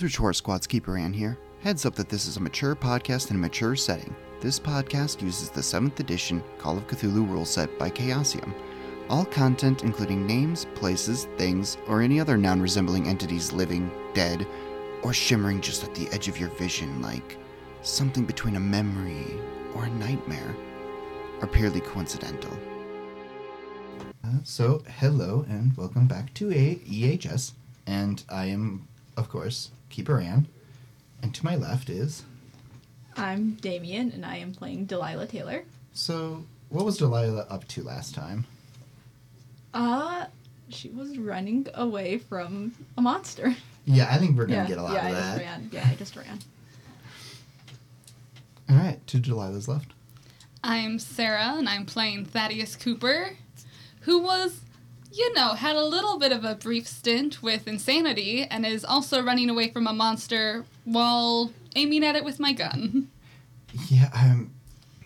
Eldritch Horror Squad's Keeper Ann here. Heads up that this is a mature podcast in a mature setting. This podcast uses the 7th edition Call of Cthulhu rule set by Chaosium. All content, including names, places, things, or any other noun resembling entities living, dead, or shimmering just at the edge of your vision, like something between a memory or a nightmare, are purely coincidental. Uh, so, hello and welcome back to a EHS, and I am, of course, Keeper Ann, and to my left is. I'm Damien, and I am playing Delilah Taylor. So, what was Delilah up to last time? Uh, she was running away from a monster. Yeah, I think we're gonna yeah, get a lot yeah, of I that. just ran. Yeah, I just ran. All right, to Delilah's left. I'm Sarah, and I'm playing Thaddeus Cooper, who was, you know, had a little bit of a brief stint with insanity and is also running away from a monster while aiming at it with my gun. Yeah, um,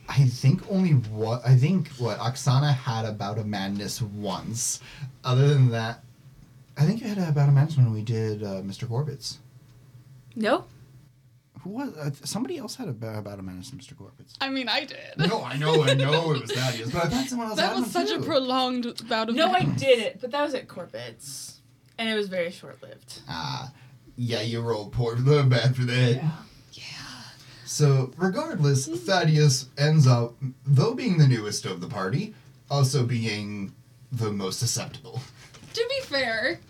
I think only what I think what Oksana had about a madness once. Other than that, I think you had about a madness when we did uh, Mr. Corbet's. No. Who was uh, somebody else had about, about a madness, in Mr. Corbet's? I mean, I did. No, I know, I know it was Thaddeus, but I thought someone else that had was one such a prolonged bout of No, I did it, but that was at Corbett's, and it was very short lived. Ah, yeah, you rolled poor, the bad for that. Yeah. So, regardless, Thaddeus ends up, though being the newest of the party, also being the most susceptible. To be fair,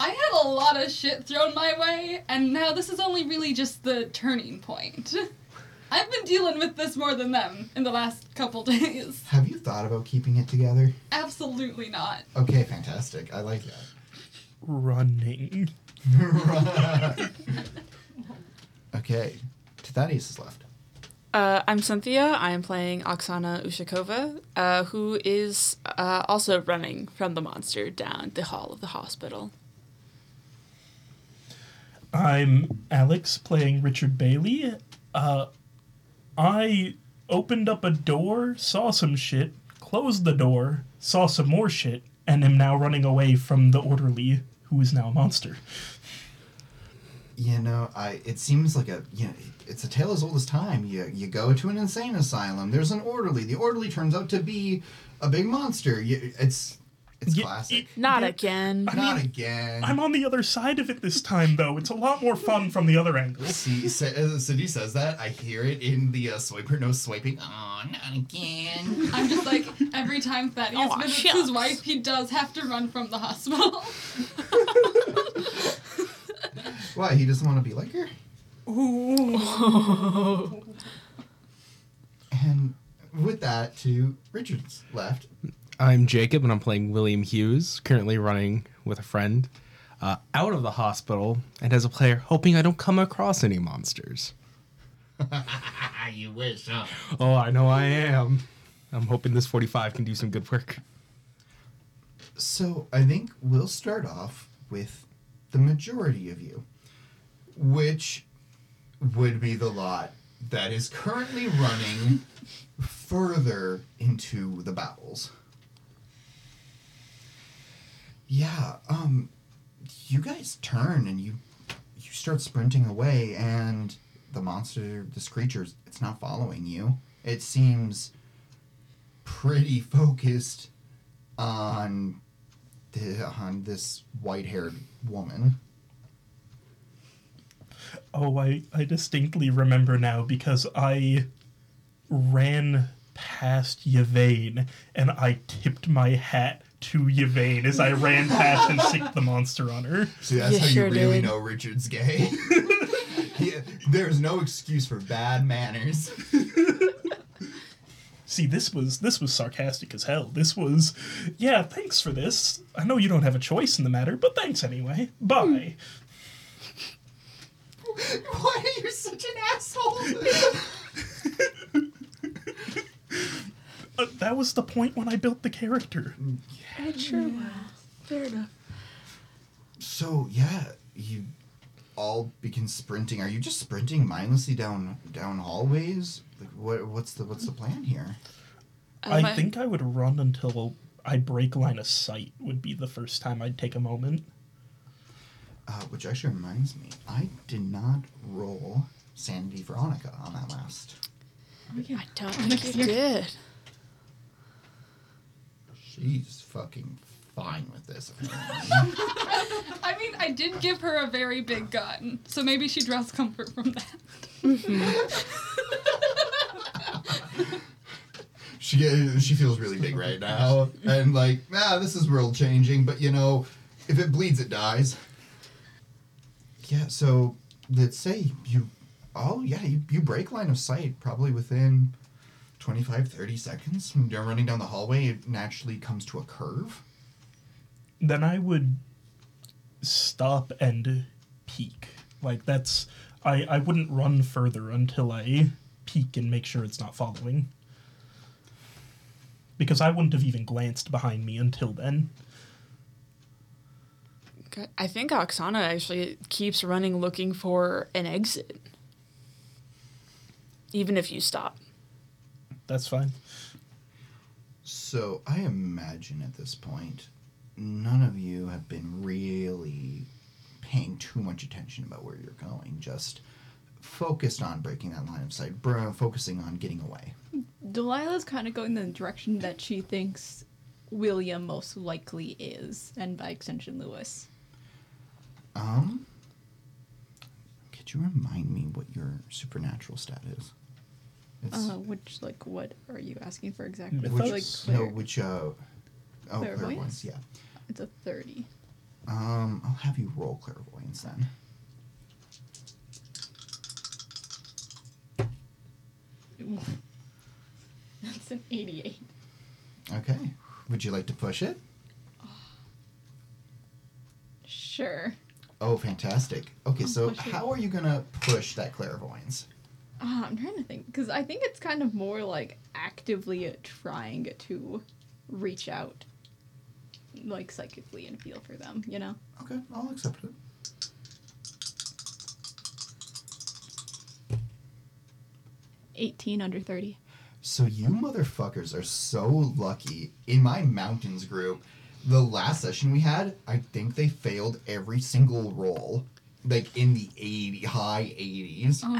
I had a lot of shit thrown my way, and now this is only really just the turning point. I've been dealing with this more than them in the last couple days. Have you thought about keeping it together? Absolutely not. Okay, fantastic. I like that. running. okay, to Thaddeus is left. Uh, I'm Cynthia. I am playing Oksana Ushakova, uh, who is uh, also running from the monster down the hall of the hospital. I'm Alex playing Richard Bailey. Uh, I opened up a door, saw some shit, closed the door, saw some more shit, and am now running away from the orderly who is now a monster. You know, I. It seems like a. You know, it's a tale as old as time. You you go to an insane asylum. There's an orderly. The orderly turns out to be a big monster. You, it's it's Yeah, classic. Not Yeah. again. I Not mean, again. I'm on the other side of it this time, though. It's a lot more fun from the other angle. See, Sa- uh, Cindy says that. I hear it in the uh, swiper nose swiping. Oh, not again. I'm just like, every time Thaddeus Aw, visits shucks. his wife, he does have to run from the hospital. Why? He doesn't want to be like her? Ooh. and with that, to Richard's left. I'm Jacob, and I'm playing William Hughes, currently running with a friend uh, out of the hospital, and as a player, hoping I don't come across any monsters. you wish, huh? Oh, I know I am. I'm hoping this 45 can do some good work. So I think we'll start off with the majority of you, which would be the lot that is currently running further into the bowels. Yeah, um, you guys turn and you you start sprinting away, and the monster, this creature, it's not following you. It seems pretty focused on the, on this white-haired woman. Oh, I, I distinctly remember now because I ran past Yvain and I tipped my hat to Yvain as I ran past and sicked the monster on her. See, that's You how sure you really did. know Richard's gay. He- there's no excuse for bad manners. See, this was this was sarcastic as hell. This was, yeah, thanks for this. I know you don't have a choice in the matter, but thanks anyway. Bye. Why are you such an asshole? Uh, that was the point when I built the character. It sure was. Fair enough. so yeah, you all begin sprinting. Are you just sprinting mindlessly down down hallways? Like what? What's the what's the plan here? I Um, I- think I would run until I break line of sight. Would be the first time I'd take a moment. Uh, which actually reminds me, I did not roll sanity for Annika on that last. Oh, yeah. I don't think you did. She's fucking fine with this. I mean, I did give her a very big gun, so maybe she draws comfort from that. she uh, she feels really big right now, and like, ah, this is world changing. But you know, if it bleeds, it dies. Yeah. So let's say you, oh yeah, you, you break line of sight probably within 25, 30 seconds. When you're running down the hallway, it naturally comes to a curve. Then I would stop and peek. Like that's I I wouldn't run further until I peek and make sure it's not following. Because I wouldn't have even glanced behind me until then. Okay. I think Oksana actually keeps running looking for an exit. Even if you stop. That's fine. So I imagine at this point, none of you have been really paying too much attention about where you're going. Just focused on breaking that line of sight, br- focusing on getting away. Delilah's kind of going the direction that she thinks William most likely is, and by extension, Lewis. Um, could you remind me what your supernatural stat is? It's Uh, which, like, what are you asking for exactly? Which, Like, no, which uh, oh, Clairvoyance? clairvoyance, yeah. It's a 30. Um, I'll have you roll clairvoyance then. That's an 88. Okay. Would you like to push it? Sure. Oh, fantastic. Okay, I'll so push it. how are you gonna push that clairvoyance? Uh, I'm trying to think because I think it's kind of more like actively trying to reach out, like psychically and feel for them. You know. Okay, I'll accept it. Eighteen under thirty. So you motherfuckers are so lucky. In my mountains group, the last session we had, I think they failed every single roll. Like in the 80 high 80s. Oh.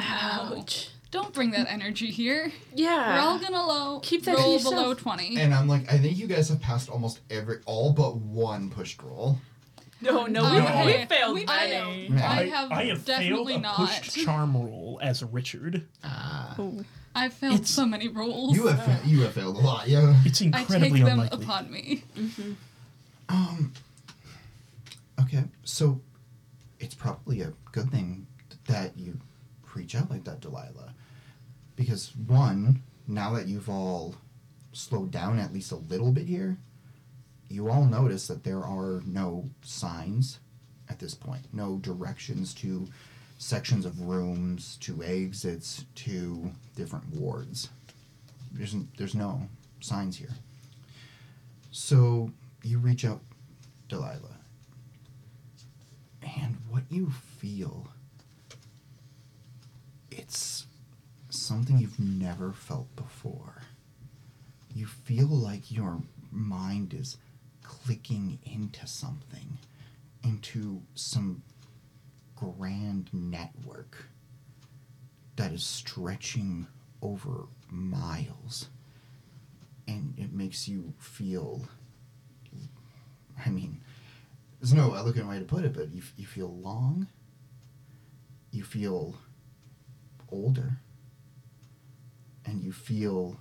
Ouch. Don't bring that energy here. Yeah. We're all gonna low Keep that to roll yourself. below 20. And I'm like, I think you guys have passed almost every all but one pushed roll. No, no, we, okay. we failed We many. failed. I have I have definitely failed a not. pushed charm roll as Richard. Ah. Oh. I've failed It's- so many rolls. You have fa- you have failed a lot, yeah. It's I incredibly take them unlikely. upon me. Um. Okay, so it's probably a good thing that you reach out like that, Delilah, because one, now that you've all slowed down at least a little bit here, you all notice that there are no signs at this point, no directions to sections of rooms, to exits, to different wards. There's there's no signs here. So you reach out Delilah. And what you feel, it's something you've never felt before. You feel like your mind is clicking into something, into some grand network that is stretching over miles. And it makes you feel I mean, there's no elegant way to put it, but you, you feel long, you feel older, and you feel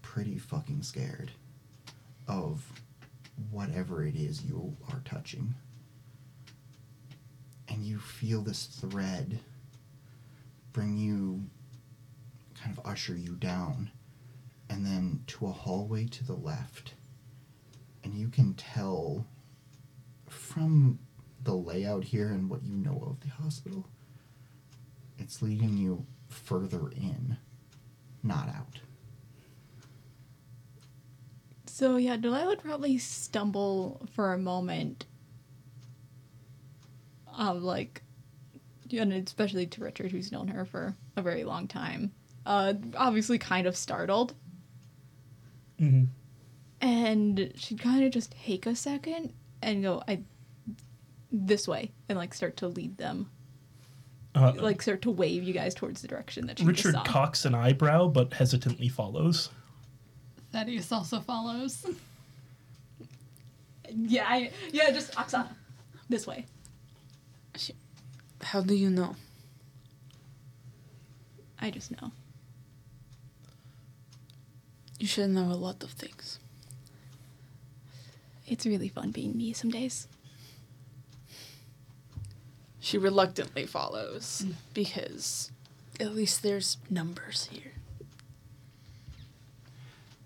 pretty fucking scared of whatever it is you are touching. And you feel this thread bring you, kind of usher you down, and then to a hallway to the left. And you can tell from the layout here and what you know of the hospital, it's leading you further in, not out. So yeah, Delilah would probably stumble for a moment. Of like, and especially to Richard, who's known her for a very long time. Uh, obviously, kind of startled, hmm and she'd kind of just take a second and go, "I, this way and like start to lead them, Uh, like start to wave you guys towards the direction that you just Richard saw. cocks an eyebrow but hesitantly follows. Thaddeus also follows. Yeah, I, yeah, just Oksana, this way. How do you know? I just know. You should know a lot of things. It's really fun being me some days. She reluctantly follows mm. because at least there's numbers here.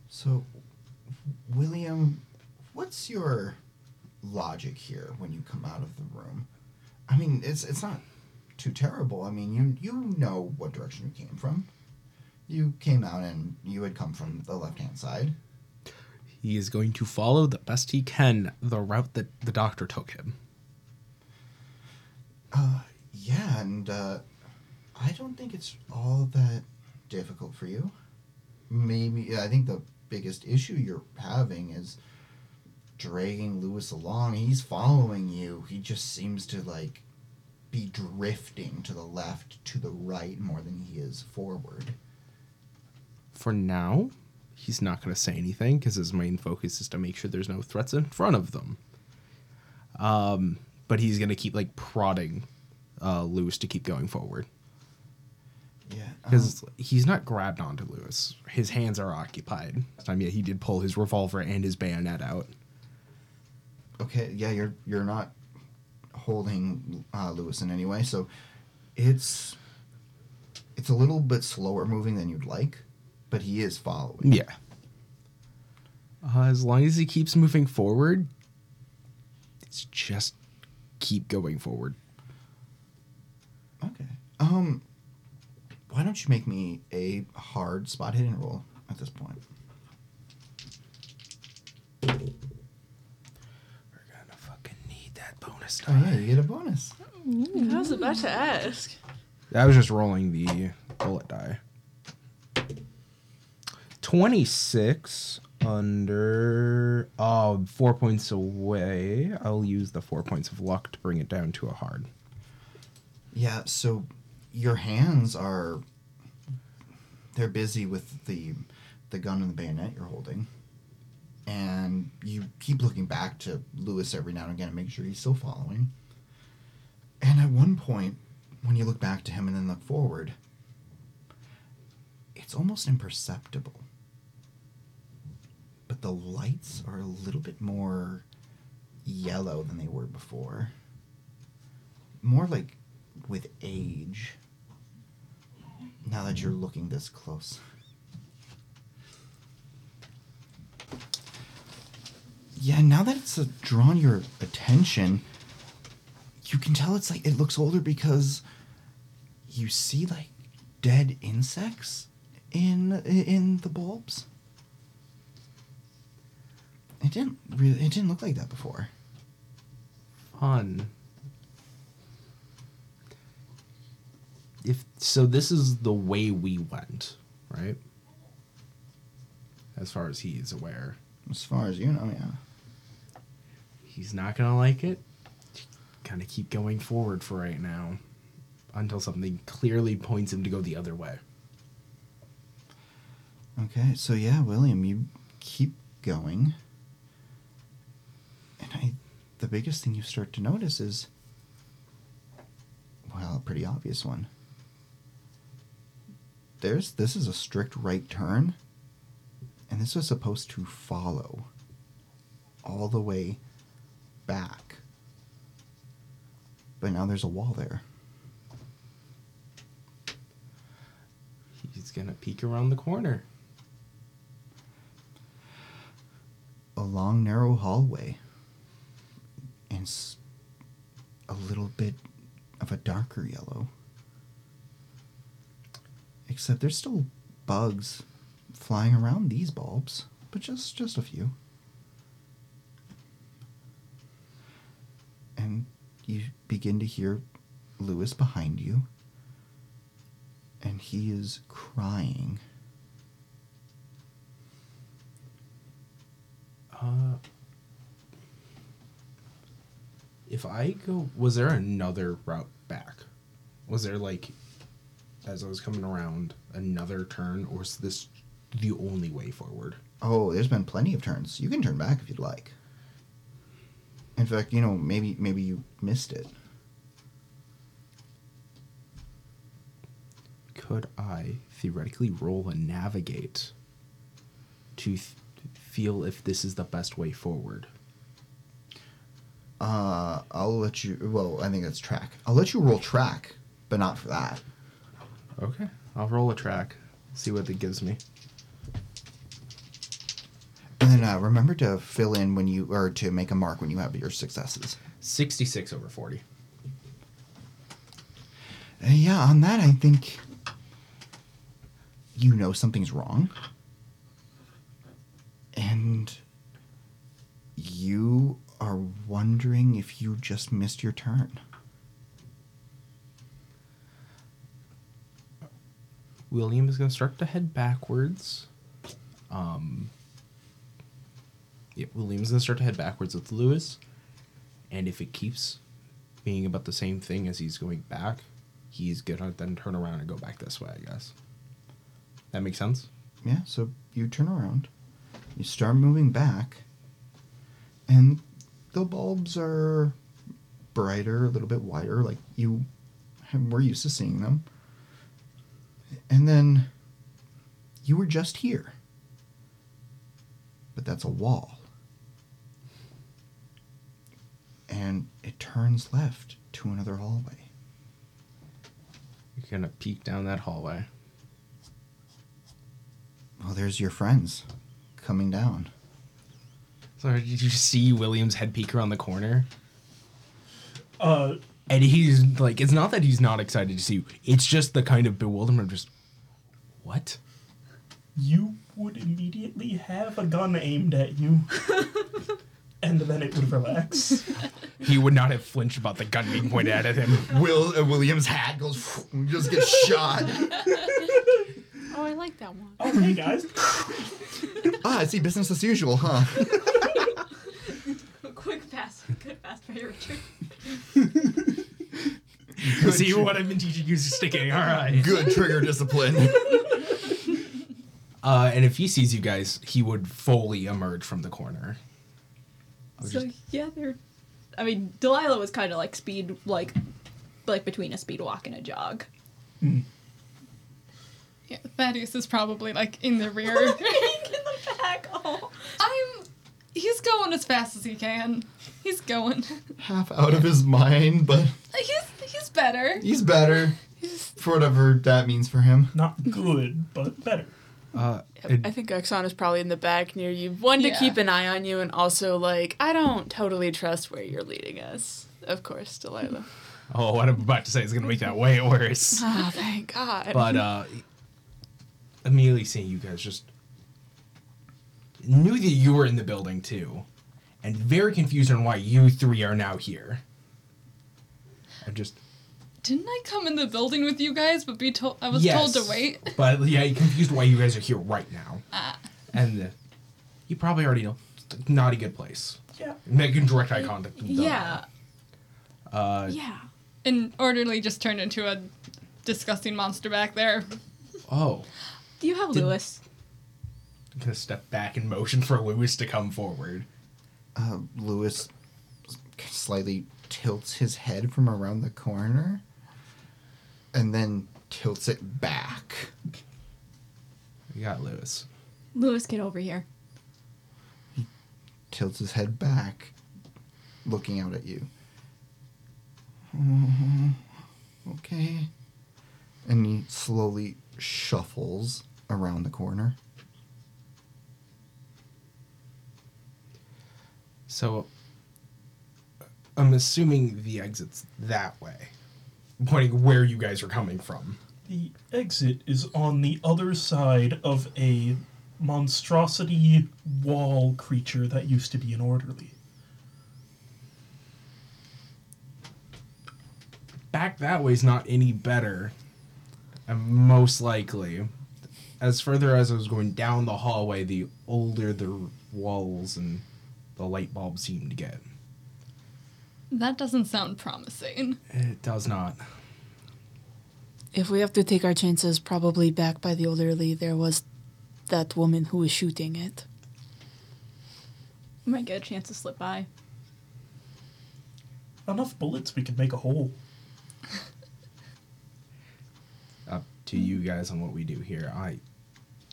So, William, what's your logic here when you come out of the room? I mean, it's it's not too terrible. I mean, you you know what direction you came from. You came out and you had come from the left hand side. He is going to follow the best he can the route that the doctor took him. Uh, yeah, and uh, I don't think it's all that difficult for you. Maybe I think the biggest issue you're having is dragging Lewis along. He's following you. He just seems to like be drifting to the left, to the right more than he is forward. For now, he's not going to say anything because his main focus is to make sure there's no threats in front of them. Um, but he's going to keep like prodding uh, Lewis to keep going forward Yeah, because he's not grabbed onto Lewis. His hands are occupied. This time, yeah, he did pull his revolver and his bayonet out. okay yeah you're you're not holding uh, lewis in any way so it's it's a little bit slower moving than you'd like but he is following Yeah. Uh, as long as he keeps moving forward, it's just keep going forward. okay um why don't you make me a hard spot hidden roll at this point We're gonna fucking need that bonus oh yeah you get a bonus I was about to ask. I was just rolling the bullet die. 26 under oh four points away. I'll use the four points of luck to bring it down to a hard. yeah so your hands are they're busy with the the gun and the bayonet you're holding and you keep looking back to lewis every now and again to make sure he's still following and at one point when you look back to him and then look forward it's almost imperceptible the lights are a little bit more yellow than they were before more like with age now that you're looking this close. Yeah, now that it's uh, drawn your attention, you can tell it's like it looks older because you see like dead insects in in the bulbs. It didn't really it didn't look like that before. Fun. If so this is the way we went, right? As far as he's aware. As far as you know, yeah. He's not gonna like it. Kind of keep going forward for right now, until something clearly points him to go the other way. Okay, so yeah, William, you keep going. I the biggest thing you start to notice is well, a pretty obvious one. There's this is a strict right turn. And this was supposed to follow all the way back. But now there's a wall there. He's gonna peek around the corner. a long narrow hallway and a little bit of a darker yellow. Except there's still bugs flying around these bulbs but just just a few. And you begin to hear lewis behind you and he is crying. Uh, If I go, was there another route back? Was there like, as I was coming around, another turn, or is this the only way forward? Oh, there's been plenty of turns. You can turn back if you'd like. In fact, you know, maybe maybe you missed it. Could I theoretically roll and navigate to th- feel if this is the best way forward? Uh, I'll let you. Well, I think that's track. I'll let you roll track, but not for that. Okay, I'll roll a track, see what it gives me. And then uh, remember to fill in when you or to make a mark when you have your successes. 66 over 40. Uh, yeah, on that, I think you know something's wrong. And you are wondering if you just missed your turn. William is going to start to head backwards. Um, yeah, William's going to start to head backwards with Lewis. And if it keeps being about the same thing as he's going back, he's going to then turn around and go back this way, I guess. That makes sense? Yeah, so you turn around, you start moving back, and the bulbs are brighter, a little bit wider, like you have, we're used to seeing them. And then you were just here. But that's a wall. And it turns left to another hallway. You're going to peek down that hallway. Well, there's your friends coming down. So did you see William's head peek around the corner? Uh, And he's like, it's not that he's not excited to see you. It's just the kind of bewilderment of just, what? you would immediately have a gun aimed at you, and then it would relax. He would not have flinched about the gun being pointed at him. Will uh, William's hat goes just gets shot. Oh, I like that one. Oh, hey guys. ah, I see business as usual, huh? Quick fast, good fast by Richard. See what I've been teaching you is sticking. All right. Good trigger discipline. Uh, and if he sees you guys, he would fully emerge from the corner. So just- yeah, they're. I mean, Delilah was kind of like speed, like, like between a speed walk and a jog. Yeah, Thaddeus is probably like in the rear. in the back. Oh. I'm. He's going as fast as he can. He's going. Half out of his mind, but He's he's better. he's better. For whatever that means for him. Not good, but better. uh, it- I think Oksana's probably in the back near you. One to Yeah. keep an eye on you, and also like I don't totally trust where you're leading us. Of course, Delilah. oh, what I'm about to say is going to make that way worse. Ah, thank God. But uh, immediately seeing you guys just knew that you were in the building too, and very confused on why you three are now here. And just Didn't I come in the building with you guys, but be told I was told to Yes. wait? But yeah, you're confused why you guys are here right now. Ah. And uh, you probably already know. It's not a good place. Yeah. Making direct eye contact. with them. Yeah. Uh, yeah. And orderly just turned into a disgusting monster back there. Oh. Do you have Did- Lewis? I'm gonna step back in motion for Lewis to come forward. Uh, Lewis slightly tilts his head from around the corner and then tilts it back. We got Lewis. Lewis, get over here. He Tilts his head back, looking out at you. Okay. And he slowly shuffles around the corner. So I'm assuming the exit's that way, pointing where you guys are coming from. The exit is on the other side of a monstrosity wall creature that used to be an orderly. Back that way is not any better, and most likely, as further as I was going down the hallway, the older the walls and the light bulb seemed to get. That doesn't sound promising. It does not. If we have to take our chances, probably back by the elderly, there was that woman who was shooting it. We Might get a chance to slip by. Enough bullets, we could make a hole. Up to you guys on what we do here. I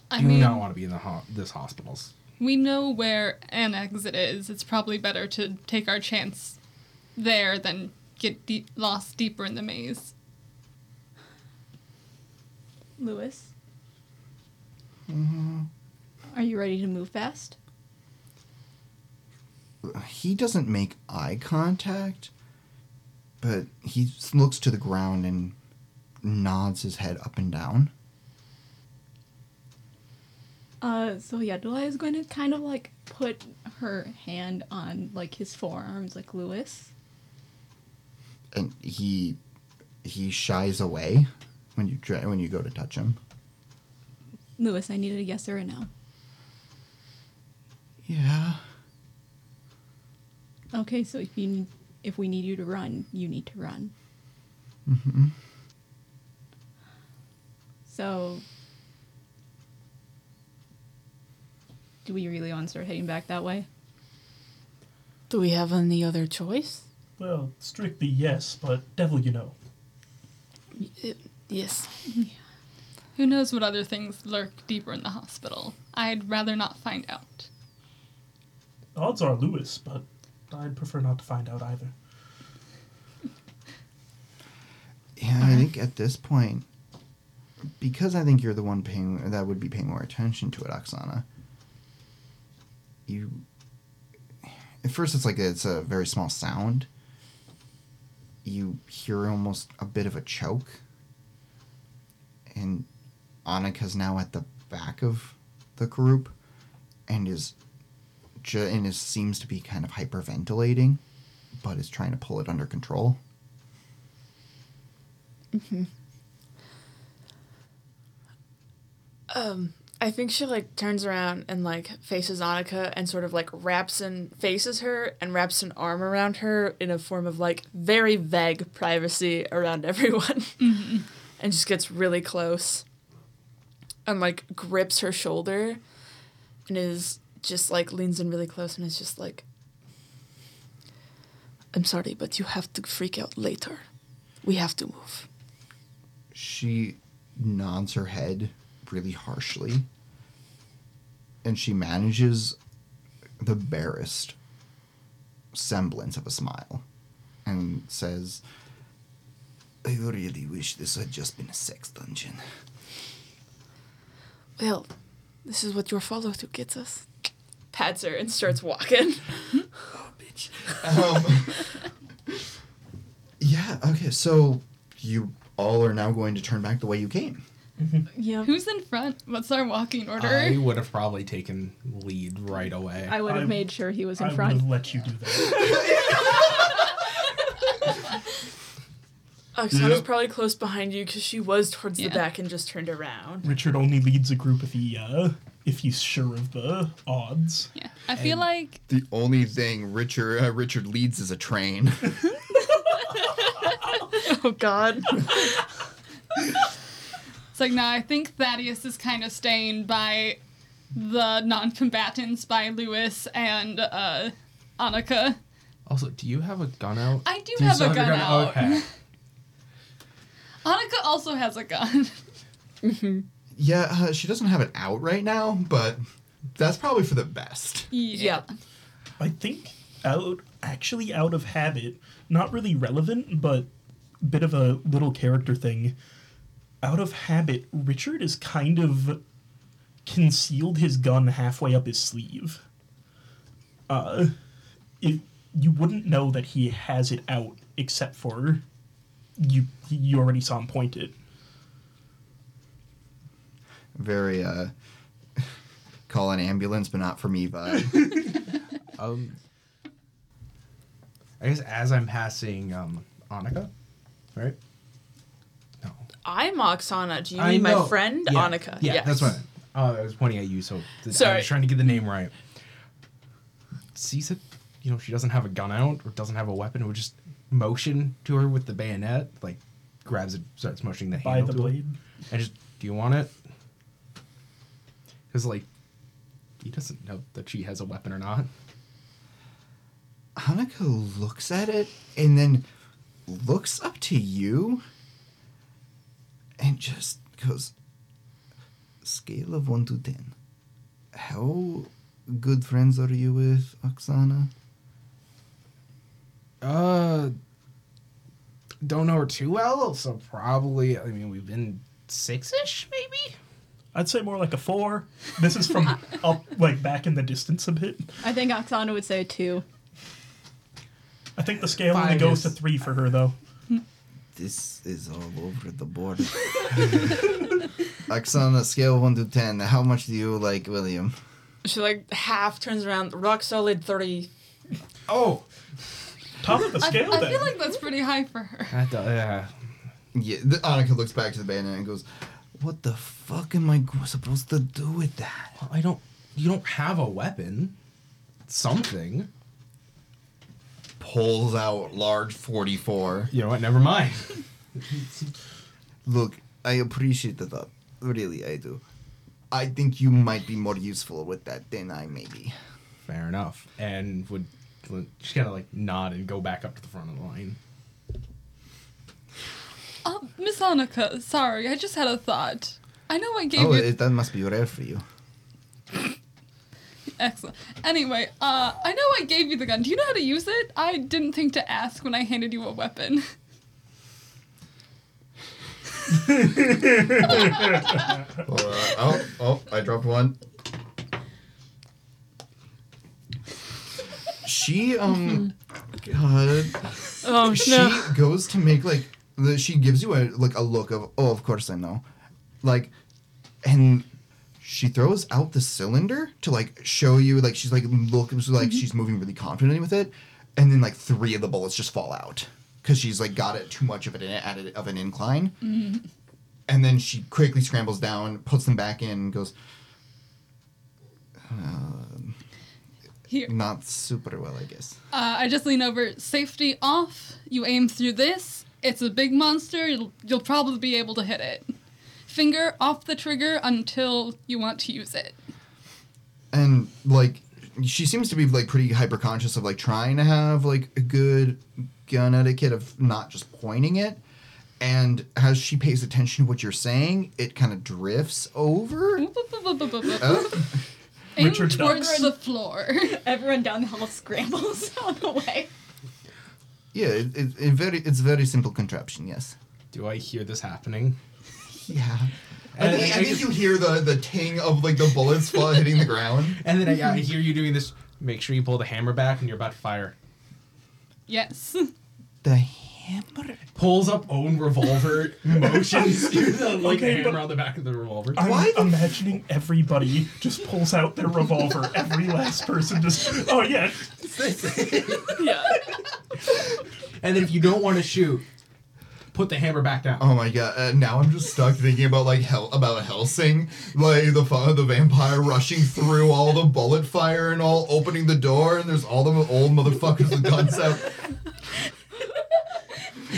I do mean, not want to be in the ho- this hospitals. We know where an exit is. It's probably better to take our chance there than get deep, lost deeper in the maze. Lewis? Mm-hmm. Are you ready to move fast? He doesn't make eye contact, but he looks to the ground and nods his head up and down. Uh, so Delilah is going to kind of like put her hand on like his forearms, like Lewis. and he he shies away when you try when you go to touch him. Lewis, I needed a yes or a no. Yeah. Okay, so if you need, if we need you to run, you need to run. hmm So, do we really want to start heading back that way? Do we have any other choice? Well, strictly yes, but devil you know. Y- yes. Who knows what other things lurk deeper in the hospital? I'd rather not find out. Odds are Lewis, but I'd prefer not to find out either. Yeah, I think at this point, because I think you're the one paying that would be paying more attention to it, Oksana. You, at first, it's like it's a very small sound. You hear almost a bit of a choke, and Annika's now at the back of the group, and is, ju- and is seems to be kind of hyperventilating, but is trying to pull it under control. Um, I think she like turns around and like faces Annika and sort of like wraps and faces her and wraps an arm around her in a form of like very vague privacy around everyone, mm-hmm. and just gets really close, and like grips her shoulder, and is just like leans in really close and is just like, "I'm sorry, but you have to freak out later. We have to move." she nods her head really harshly and she manages the barest semblance of a smile and says i really wish this had just been a sex dungeon Well, this is what your follow through gets us. Pats her and starts walking. oh bitch um, yeah okay so you all are now going to turn back the way you came Yeah. Who's in front? What's our walking order? I would have probably taken lead right away. I would have I- made sure he was in front. I would front. have let you do that. Oksana's Yep. probably close behind you because she was towards Yeah. the back and just turned around. Richard only leads a group if he, uh, if he's sure of the odds. yeah. I feel like the only thing richard uh, richard leads is a train Oh God. It's like nah, I think Thaddeus is kind of staying by the non-combatants by Lewis and uh Annika. also, do you have a gun out? I do you have still a gun your out. Okay. Annika also has a gun. Yeah, uh, she doesn't have it out right now, but that's probably for the best. yeah. I think out, actually out of habit, not really relevant, but bit of a little character thing. Out of habit, Richard is kind of concealed his gun halfway up his sleeve. Uh, it, you wouldn't know that he has it out except for you. You already saw him point it. Very, uh, call an ambulance, but not for me vibe. Um, I guess as I'm passing um, Annika, right? No. I'm Oksana. Do you I mean my friend Yeah. Annika? Yeah, Yes. that's what I, uh, I was pointing at you, so th- I was trying to get the name right. Sees it, you know, she doesn't have a gun out or doesn't have a weapon, would just motion to her with the bayonet, like grabs it, starts motioning the By handle the to her, blade. and just, do you want it? Because like, he doesn't know that she has a weapon or not. Annika looks at it and then looks up to you and just goes, scale of 1 to 10. How good friends are you with Oksana? Uh, don't know her too well, so probably. I mean, we've been six-ish, maybe. I'd say more like a four. This is from up, like back in the distance a bit. I think Oksana would say two. I think the scale only goes is- to three for her though. This is all over the board. Like, on a scale of 1 to 10. How much do you like William? She like half turns around, rock solid thirty. Oh, Top of the I, scale I then. feel like that's pretty high for her. that, uh, yeah. Yeah, the, Annika looks back to the bayonet and goes, What the fuck am I supposed to do with that? Well, I don't. You don't have a weapon. Something. Pulls out large 44. You know what? Never mind. Look, I appreciate the thought. Really, I do. I think you might be more useful with that than I may be. Fair enough. And would would just kind of like nod and go back up to the front of the line. Uh, Miss Annika, sorry, I just had a thought. I know I gave Oh, you it, that must be rare for you. Excellent. Anyway, uh, I know I gave you the gun. Do you know how to use it? I didn't think to ask when I handed you a weapon. oh, oh, I dropped one. She, um, God. Oh she no! goes to make like the, she gives you a like a look of oh of course I know, like, and she throws out the cylinder to like show you like she's like look like mm-hmm. she's moving really confidently with it, and then like three of the bullets just fall out because she's like got it too much of it at it of an incline, mm-hmm. and then she quickly scrambles down, puts them back in, and goes. Um, Here. Not super well, I guess. Uh, I just lean over. Safety off. You aim through this. It's a big monster. You'll, you'll probably be able to hit it. Finger off the trigger until you want to use it. and like she seems to be like pretty hyper conscious of like trying to have like a good gun etiquette of not just pointing it and as she pays attention to what you're saying it kind of drifts over Boop. Oh, Aim Richard towards ducks. the floor. Everyone down the hall scrambles on the way. yeah it, it, it very it's a very simple contraption yes Do I hear this happening? Yeah I And think, I I think just- you hear the, the ting of like the bullets fall hitting the ground. And then I, I hear you doing this. Make sure you pull the hammer back, and you're about to fire. yes. The hammer. Pulls up own revolver, motions to the like Okay, hammer but- on the back of the revolver. I'm Why the- imagining everybody just pulls out their revolver. Every last person just. Oh yeah. Yeah. And then if you don't want to shoot, put the hammer back down. Oh my god! Uh, now I'm just stuck thinking about like hell about Hellsing, like the fu- the vampire rushing through all the bullet fire and all opening the door, and there's all the old motherfuckers with guns out.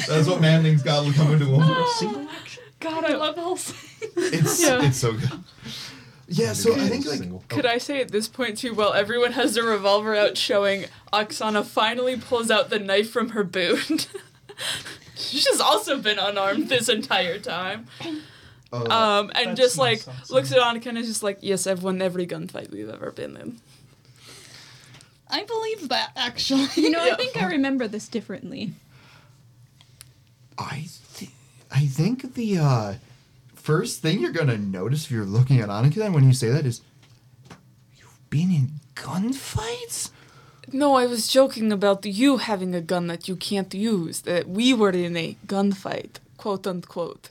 That's what Manning's got coming to him. Single action. God, I love Hellsing. It's Yeah. it's so good. Yeah, so I think like Single. Could I say at this point too, while everyone has their revolver out showing, Oksana finally pulls out the knife from her boot. She's also been unarmed this entire time. uh, Um, and just like nice, awesome. looks at Annika and is just like, yes, I've won every gunfight we've ever been in. I believe that, actually. You know, Yeah. I think I remember this differently. I th- I think the uh, first thing you're gonna notice if you're looking at Annika then when you say that is you've been in gunfights. No, I was joking about you having a gun that you can't use. That we were in a gunfight, quote unquote.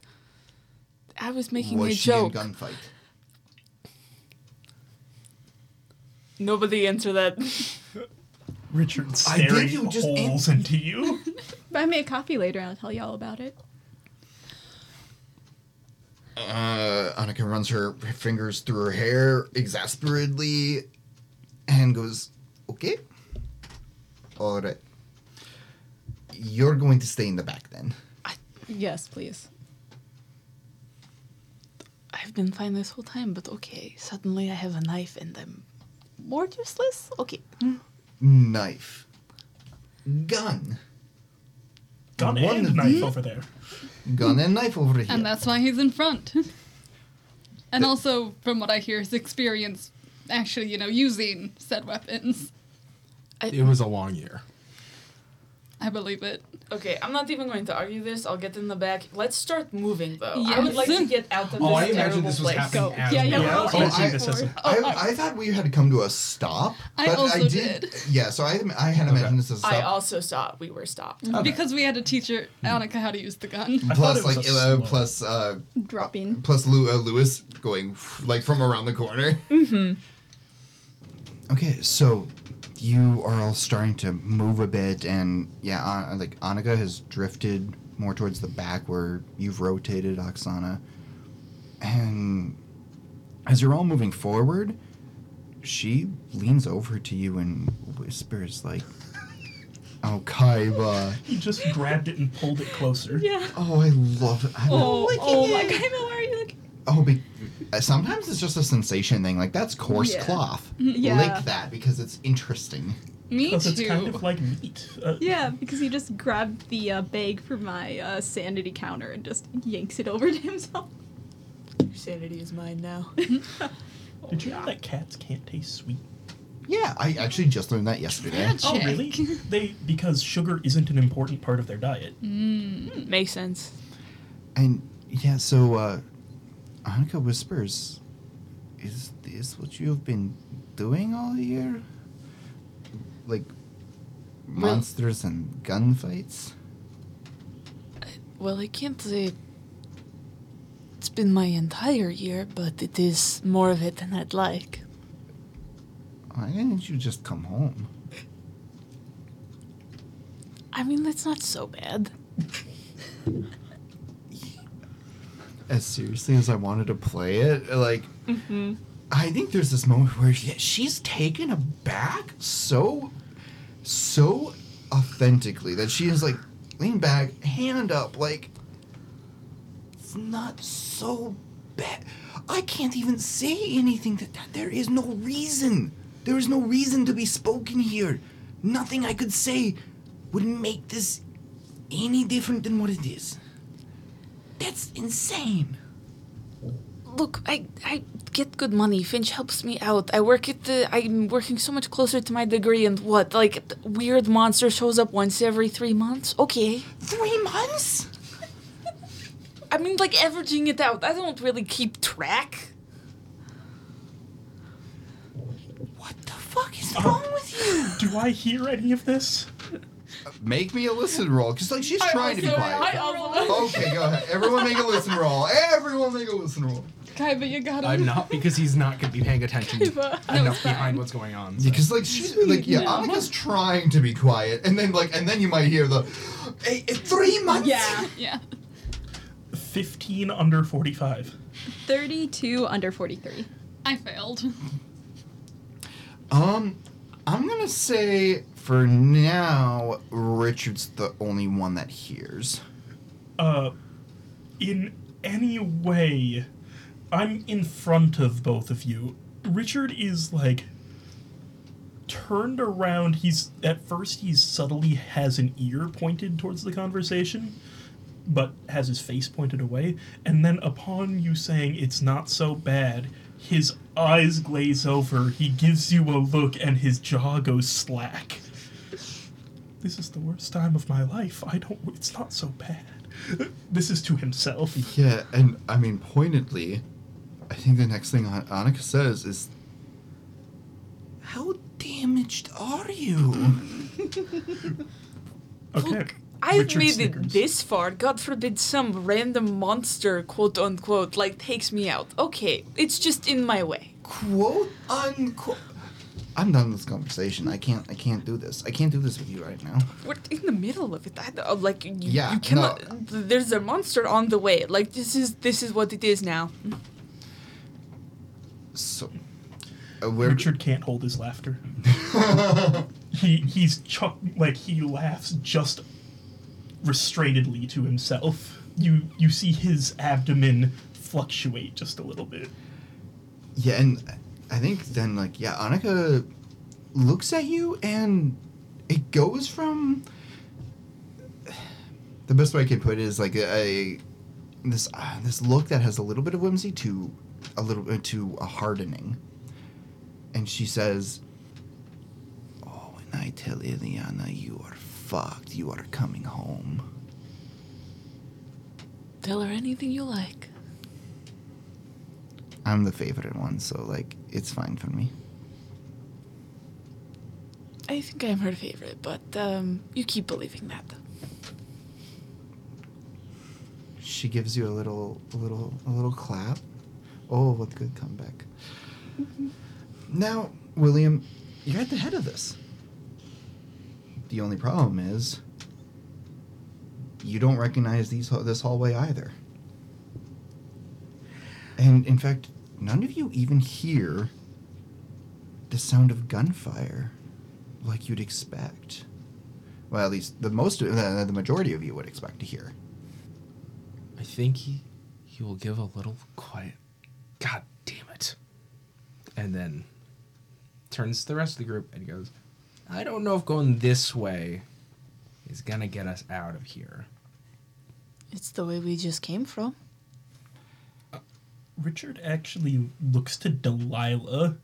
I was making Was a she in joke. gunfight? Nobody answer that. Richard I think staring you just holes into you. Buy me a coffee later and I'll tell you all about it. Uh, Annika runs her fingers through her hair exasperatedly and goes, "Okay." All right. You're going to stay in the back then. Yes, please. I've been fine this whole time, but okay. Suddenly I have a knife and I'm more useless? Okay. Knife. Gun. Gun One and knife these- over there. Gun and knife over here. And that's why he's in front. and also, from what I hear, his experience actually, you know, using said weapons. It was a long year. I believe it. Okay, I'm not even going to argue this. I'll get in the back. Let's start moving, though. I would like to get out of Oh, I this imagine terrible this was place. happening Go. as Yeah, yeah, were we're all going. I Oh, see I- this as a, I, I thought we had to come to a stop. I but also I did. did. Yeah, so I, I had imagined this as a I stop. I also saw we were stopped. Okay. Because we had to teach her, Annika how to use the gun. Plus, like, a uh, plus, uh, Dropping. plus Lew- uh, Lewis going like from around the corner. Mm-hmm. Okay, so you are all starting to move a bit, and yeah, uh, like Annika has drifted more towards the back where you've rotated Oksana, and as you're all moving forward, she leans over to you and whispers like, "Oh, Kaiba." He just grabbed it and pulled it closer. Yeah. Oh, I love it. I Oh, like oh it. my god, why are you looking? Oh, be- uh, sometimes it's just a sensation thing. Like that's coarse Yeah. cloth. Yeah. Lick that because it's interesting. Me Because too. it's kind of like meat. Uh, Yeah, because he just grabbed the uh, bag from my uh, sanity counter and just yanks it over to himself. Your sanity is mine now. Did you know that cats can't taste sweet? Yeah, I actually just learned that yesterday. Yeah. Oh, really? They because sugar isn't an important part of their diet. Mm, Makes sense. And yeah, so Annika whispers, "Is this what you have been doing all year? Like monsters and gunfights?" Well, I can't say it's been my entire year, but it is more of it than I'd like. Why didn't you just come home? I mean, it's not so bad. as seriously as I wanted to play it, like mm-hmm. I think there's this moment where she, she's taken aback so so authentically that she is like lean back, hand up, like it's not so bad. I can't even say anything that, that there is no reason. There is no reason to be spoken here. Nothing I could say would make this any different than what it is. That's insane. Look, I I get good money. Finch helps me out. I work at the. I'm working so much closer to my degree, and what? Like, the weird monster shows up once every three months. Okay. Three months? I mean, like averaging it out. I don't really keep track. What the fuck is wrong with you? Do I hear any of this? Make me a listen roll, because like she's trying to be quiet. also. Okay, go ahead. Everyone make a listen roll. Everyone make a listen roll. Kai, but you gotta. I'm not because he's not going to be paying attention enough behind what's going on. so. Because like she's like yeah, Annika's trying to be quiet, and then like and then you might hear the "Hey, eh, three months. Yeah. Yeah. 15 under 45. 32 under 43. I failed. Um, I'm gonna say for now, Richard's the only one that hears. Uh, in any way, I'm in front of both of you. Richard is like turned around. He's at first he's subtly has an ear pointed towards the conversation, but has his face pointed away. And then upon you saying it's not so bad, his eyes glaze over. He gives you a look, and his jaw goes slack. This is the worst time of my life. I don't. It's not so bad. This is to himself. Yeah, and I mean pointedly, I think the next thing An- Annika says is, "How damaged are you?" Okay. Look, I've Richard made snickers. it this far. God forbid some random monster, quote unquote, like takes me out. Okay, it's just in my way. quote unquote. I'm done with this conversation. I can't. I can't do this. I can't do this with you right now. We're in the middle of it. I, like you, Yeah, you cannot. There's a monster on the way. Like this is this is what it is now. So, uh, we're Richard can't hold his laughter. he he's chuck like he laughs just restrainedly to himself. You you see his abdomen fluctuate just a little bit. Yeah, and I think then like yeah, Annika looks at you and it goes from the best way I can put it is like a, this uh, this look that has a little bit of whimsy to a little bit to a hardening. And she says, "Oh, when I tell Ileana you are fucked, you are coming home." Tell her anything you like. I'm the favorite one, so like it's fine for me. I think I'm her favorite, but um, you keep believing that. She gives you a little, a little, a little clap. Oh, what good comeback! Now, William, you're at the head of this. The only problem is, you don't recognize these this hallway either. And in fact, none of you even hear the sound of gunfire like you'd expect. Well, at least the most, uh, the majority of you would expect to hear. I think he he will give a little quiet. God damn it! And then turns to the rest of the group and goes, "I don't know if going this way is gonna get us out of here." It's the way we just came from. Richard actually looks to Delilah.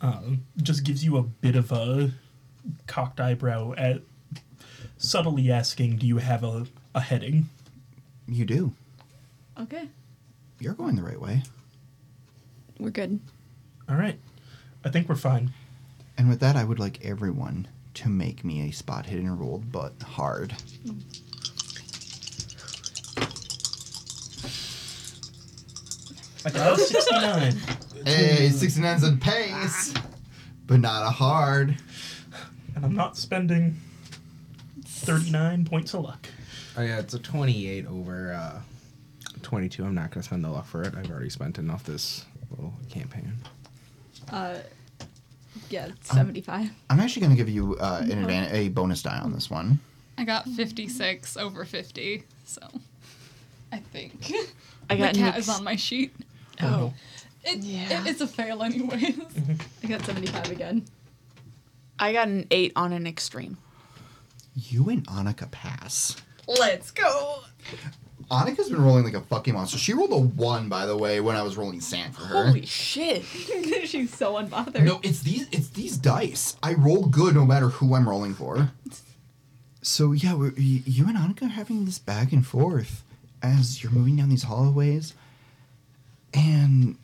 Uh, just gives you a bit of a cocked eyebrow at subtly asking, "Do you have a, a heading?" You do. Okay, You're going the right way. we're good. All right, I think we're fine. And with that, I would like everyone to make me a spot hidden rolled, but hard. I got a sixty-nine. Hey, 69's a pace, but not a hard. and I'm not spending 39 points of luck. Oh yeah, it's a twenty-eight over uh, twenty-two. I'm not gonna spend the luck for it. I've already spent enough this little campaign. Uh, yeah, seventy-five. I'm actually going to give you uh, an advan- a bonus die on this one. I got 56 over 50, so I think. I got the cat an is ex- on my sheet. Oh. oh, It, Yeah. it- it's a fail anyways. I got seventy-five again. I got an eight on an extreme. You and Annika pass. Let's go. Annika's been rolling like a fucking monster. She rolled a one, by the way, when I was rolling sand for her. Holy shit! She's so unbothered. No, it's these it's these dice. I roll good no matter who I'm rolling for. So yeah, we're, you and Annika are having this back and forth as you're moving down these hallways, and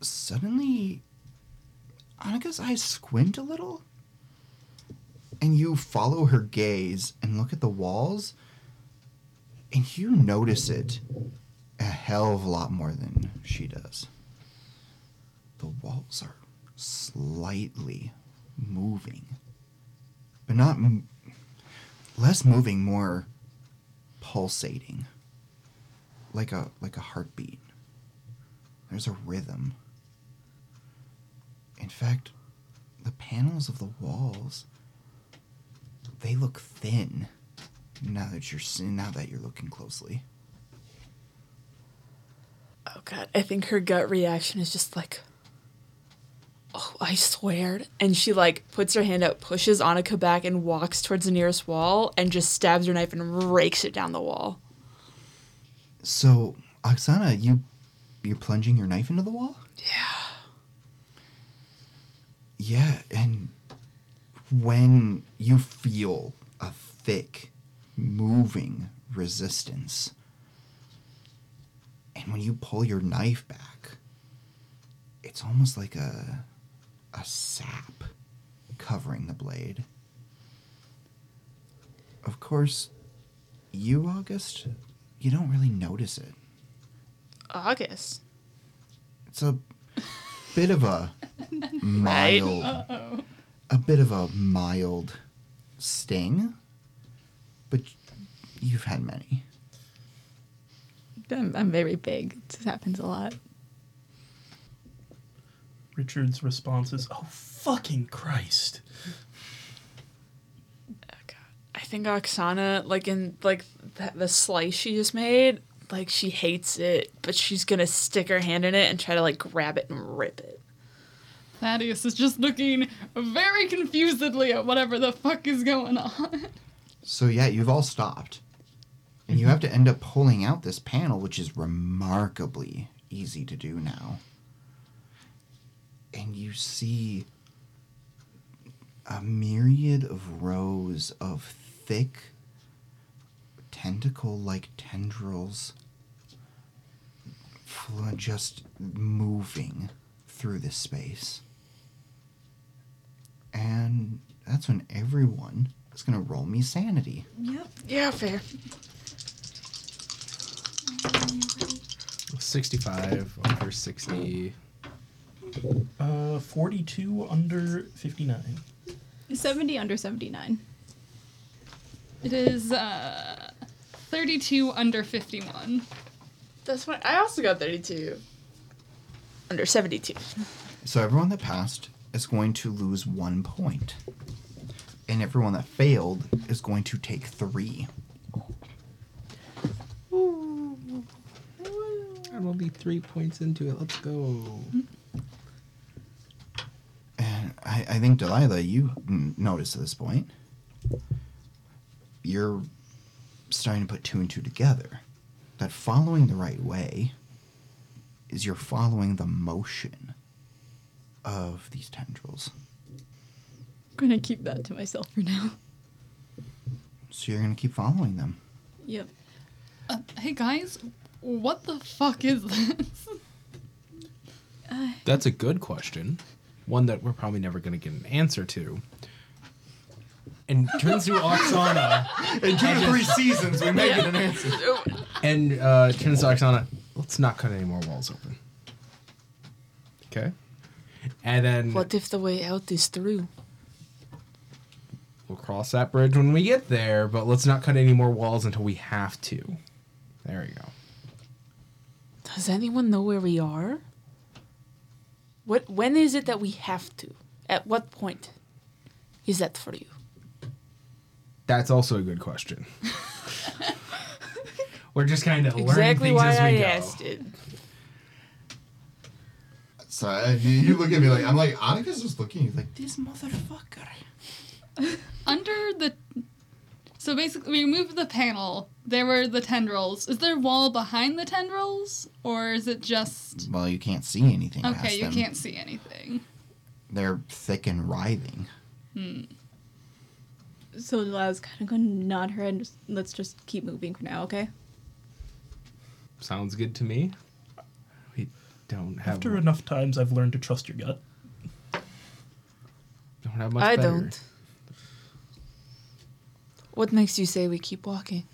suddenly, Annika's eyes squint a little, and you follow her gaze and look at the walls, and you notice it a hell of a lot more than she does the walls are slightly moving, but not m- less moving, more pulsating, like a like a heartbeat. There's a rhythm. In fact, the panels of the walls they look thin now that you're now that you're looking closely. Oh god, I think her gut reaction is just like, oh, I swear. And she like puts her hand out, pushes Annika back, and walks towards the nearest wall, and just stabs her knife and rakes it down the wall. So, Oksana, you you're plunging your knife into the wall? Yeah. Yeah, and when you feel a thick, moving resistance, and when you pull your knife back, it's almost like a a sap covering the blade. Of course, you, August, you don't really notice it. August. It's a bit of a mild, a bit of a mild sting, but you've had many. I'm, I'm very big. This happens a lot. Richard's response is, "Oh fucking Christ!" Oh, I think Oksana, like in like th- the slice she just made, like she hates it, but she's gonna stick her hand in it and try to like grab it and rip it. Thaddeus is just looking very confusedly at whatever the fuck is going on. So yeah, you've all stopped. And you have to end up pulling out this panel, which is remarkably easy to do now. And you see a myriad of rows of thick, tentacle like tendrils fl- just moving through this space. And that's when everyone is going to roll me sanity. Yep. Yeah, fair. 65 under 60. Uh, 42 under 59. 70 under 79. It is uh, 32 under 51. That's fine. I also got 32. Under 72. So everyone that passed is going to lose one point. And everyone that failed is going to take three. I will be three points into it. Let's go. And I, I think, Delilah, you n- notice at this point, you're starting to put two and two together. That following the right way is you're following the motion of these tendrils. I'm gonna keep that to myself for now. So you're going to keep following them. Yep. Uh, hey guys, what the fuck is this? That's a good question. One that we're probably never going to get an answer to. And turns to Oksana In two to three seasons, we may get an answer. and uh, turns to Oksana. Let's not cut any more walls open. Okay. And then What if the way out is through? we'll cross that bridge when we get there, but let's not cut any more walls until we have to. There you go. Does anyone know where we are? What when is it that we have to? At what point is that for you? That's also a good question. We're just kind of learning Exactly things why as we I go. asked it. So uh, you, you look at me like, I'm like, Annika's just looking. He's like, this motherfucker. Under the. So basically, we moved the panel. There were the tendrils. Is there a wall behind the tendrils? Or is it just. Well, you can't see anything. Okay, past you them. can't see anything. They're thick and writhing. So Delilah's kind of gonna nod her head. and just- Let's just keep moving for now, okay? Sounds good to me. We don't have After enough times, I've learned to trust your gut. don't have much I better. don't. What makes you say we keep walking?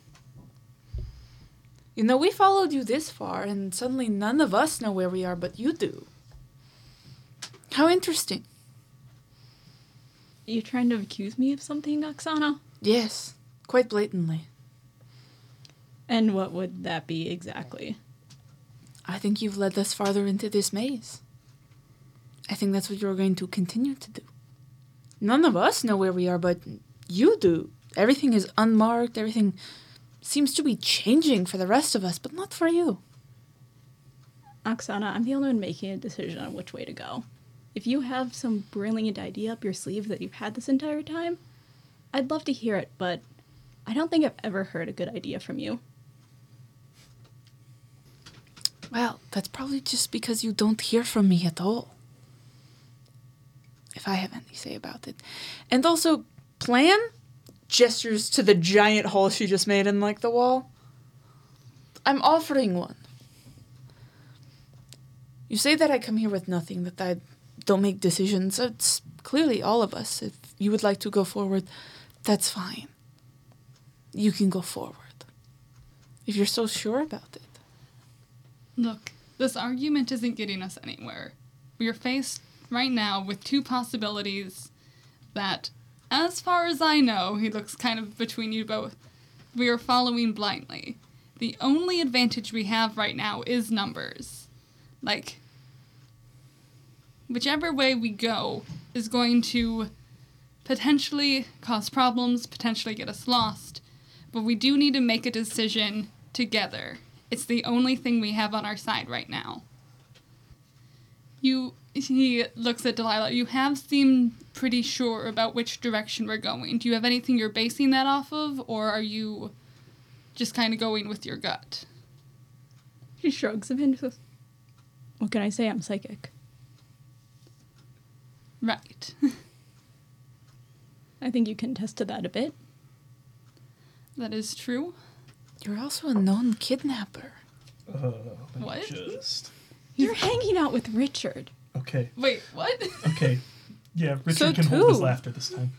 You know, we followed you this far, and suddenly none of us know where we are, but you do. How interesting. You trying to accuse me of something, Oksana? Yes, quite blatantly. And what would that be exactly? I think you've led us farther into this maze. I think that's what you're going to continue to do. None of us know where we are, but you do. Everything is unmarked, everything seems to be changing for the rest of us, but not for you. Oksana, I'm the only one making a decision on which way to go. If you have some brilliant idea up your sleeve that you've had this entire time, I'd love to hear it, but I don't think I've ever heard a good idea from you. Well, that's probably just because you don't hear from me at all. If I have any say about it. And also, plan gestures to the giant hole she just made in like the wall. I'm offering one. You say that I come here with nothing, that I don't make decisions. It's clearly all of us. If you would like to go forward, that's fine. You can go forward. If you're so sure about it. Look, this argument isn't getting us anywhere. We are faced right now with two possibilities that, as far as I know, he looks kind of between you both, we are following blindly. The only advantage we have right now is numbers. Like, whichever way we go is going to potentially cause problems, potentially get us lost, but we do need to make a decision together. It's the only thing we have on our side right now. You, he looks at Delilah. You have seemed pretty sure about which direction we're going. Do you have anything you're basing that off of, or are you just kind of going with your gut? She shrugs and says, What can I say? I'm psychic. Right. I think you can attest to that a bit. that is true. You're also a known kidnapper. Uh, What? Just You're hanging out with Richard. okay. Wait, what? Okay. Yeah, Richard So can hold his laughter this time.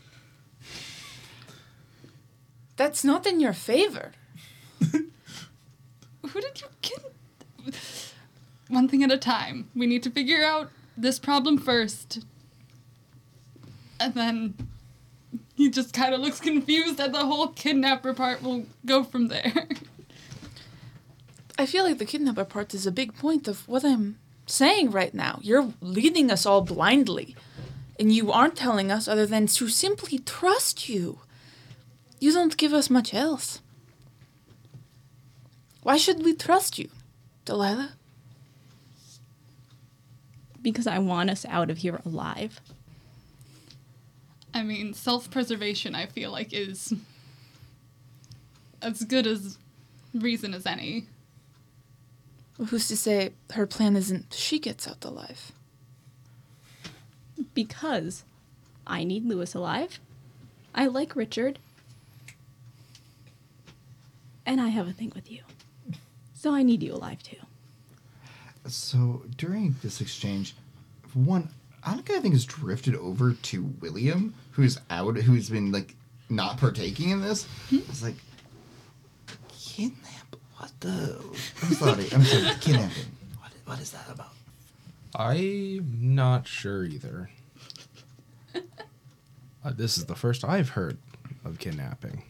That's not in your favor. Who did you kid? One thing at a time. We need to figure out this problem first. And then he just kind of looks confused at the whole kidnapper part. We'll go from there. I feel like the kidnapper part is a big point of what I'm saying right now. You're leading us all blindly. And you aren't telling us other than to simply trust you. You don't give us much else. Why should we trust you, Delilah? Because I want us out of here alive. I mean, self preservation, I feel like, is as good as reason as any. Who's to say her plan isn't she gets out alive? Because I need Lewis alive. I like Richard. And I have a thing with you. So I need you alive too. So during this exchange, one Annika I think has drifted over to William, who's out, who's been like not partaking in this. It's like kidnap. What the? I'm sorry. I'm sorry. Kidnapping. What? What is that about? I'm not sure either. Uh, this is the first I've heard of kidnapping.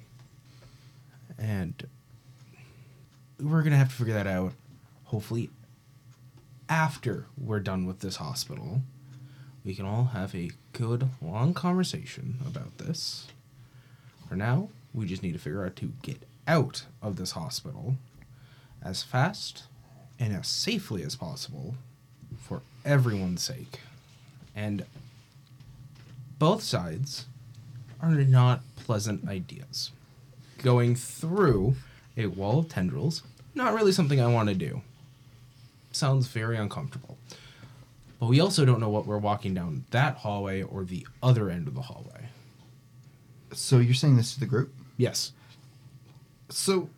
And we're going to have to figure that out, hopefully, after we're done with this hospital. We can all have a good, long conversation about this. For now, we just need to figure out to get out of this hospital as fast and as safely as possible for everyone's sake. And both sides are not pleasant ideas. Going through a wall of tendrils, not really something I want to do. Sounds very uncomfortable. But we also don't know what we're walking down that hallway or the other end of the hallway. So you're saying this to the group? Yes. So,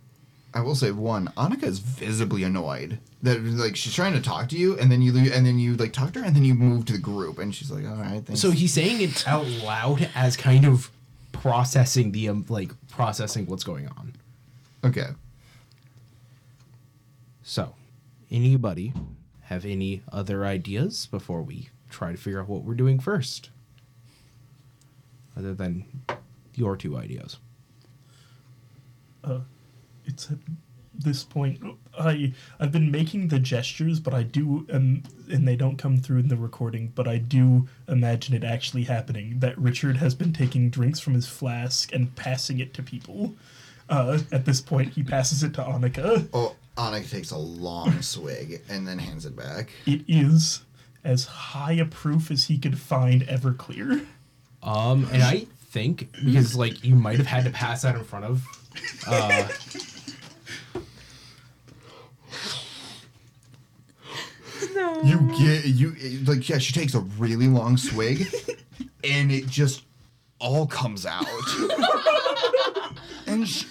I will say one, Annika is visibly annoyed that like she's trying to talk to you, and then you and then you like talk to her, and then you move to the group, and she's like, "All right." Thanks. So he's saying it out loud as kind of processing the um, like processing what's going on. okay. So, anybody have any other ideas before we try to figure out what we're doing first? Other than your two ideas. Uh, it's at this point I I've been making the gestures, but I do um, and they don't come through in the recording. But I do imagine it actually happening. That Richard has been taking drinks from his flask and passing it to people. Uh, at this point, he passes it to Annika. Oh, Annika takes a long swig and then hands it back. It is as high a proof as he could find Everclear. Um, and I think because like you might have had to pass that in front of. Uh, You get you it- like yeah. She takes a really long swig, and it just all comes out. and she,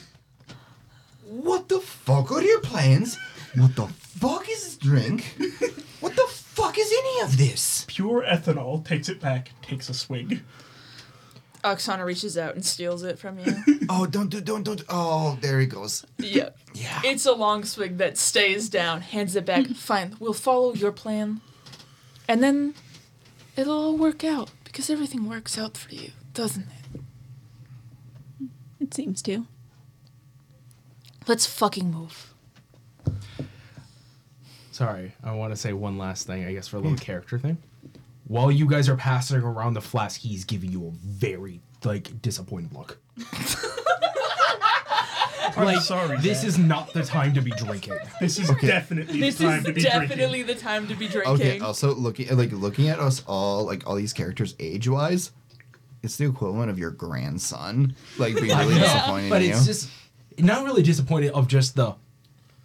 what the fuck are your plans? What the fuck is this drink? What the fuck is any of this? Pure ethanol takes it back, takes a swig. Oksana reaches out and steals it from you. Oh, don't do, don't, don't. Oh, there he goes. yep. Yeah. It's a long swig that stays down, hands it back. Fine, we'll follow your plan. And then it'll all work out because everything works out for you, doesn't it? It seems to. Let's fucking move. sorry, I want to say one last thing. I guess for a little hmm. character thing. While you guys are passing around the flask, he's giving you a very like disappointed look. I'm like sorry. this Dad. is not the time to be drinking. this is Okay. definitely This the time is to be definitely drinking. the time to be drinking. Okay, also looking like looking at us all, like all these characters age wise, it's the equivalent of your grandson, like being really know, disappointed but in it's you. just not really disappointed of just the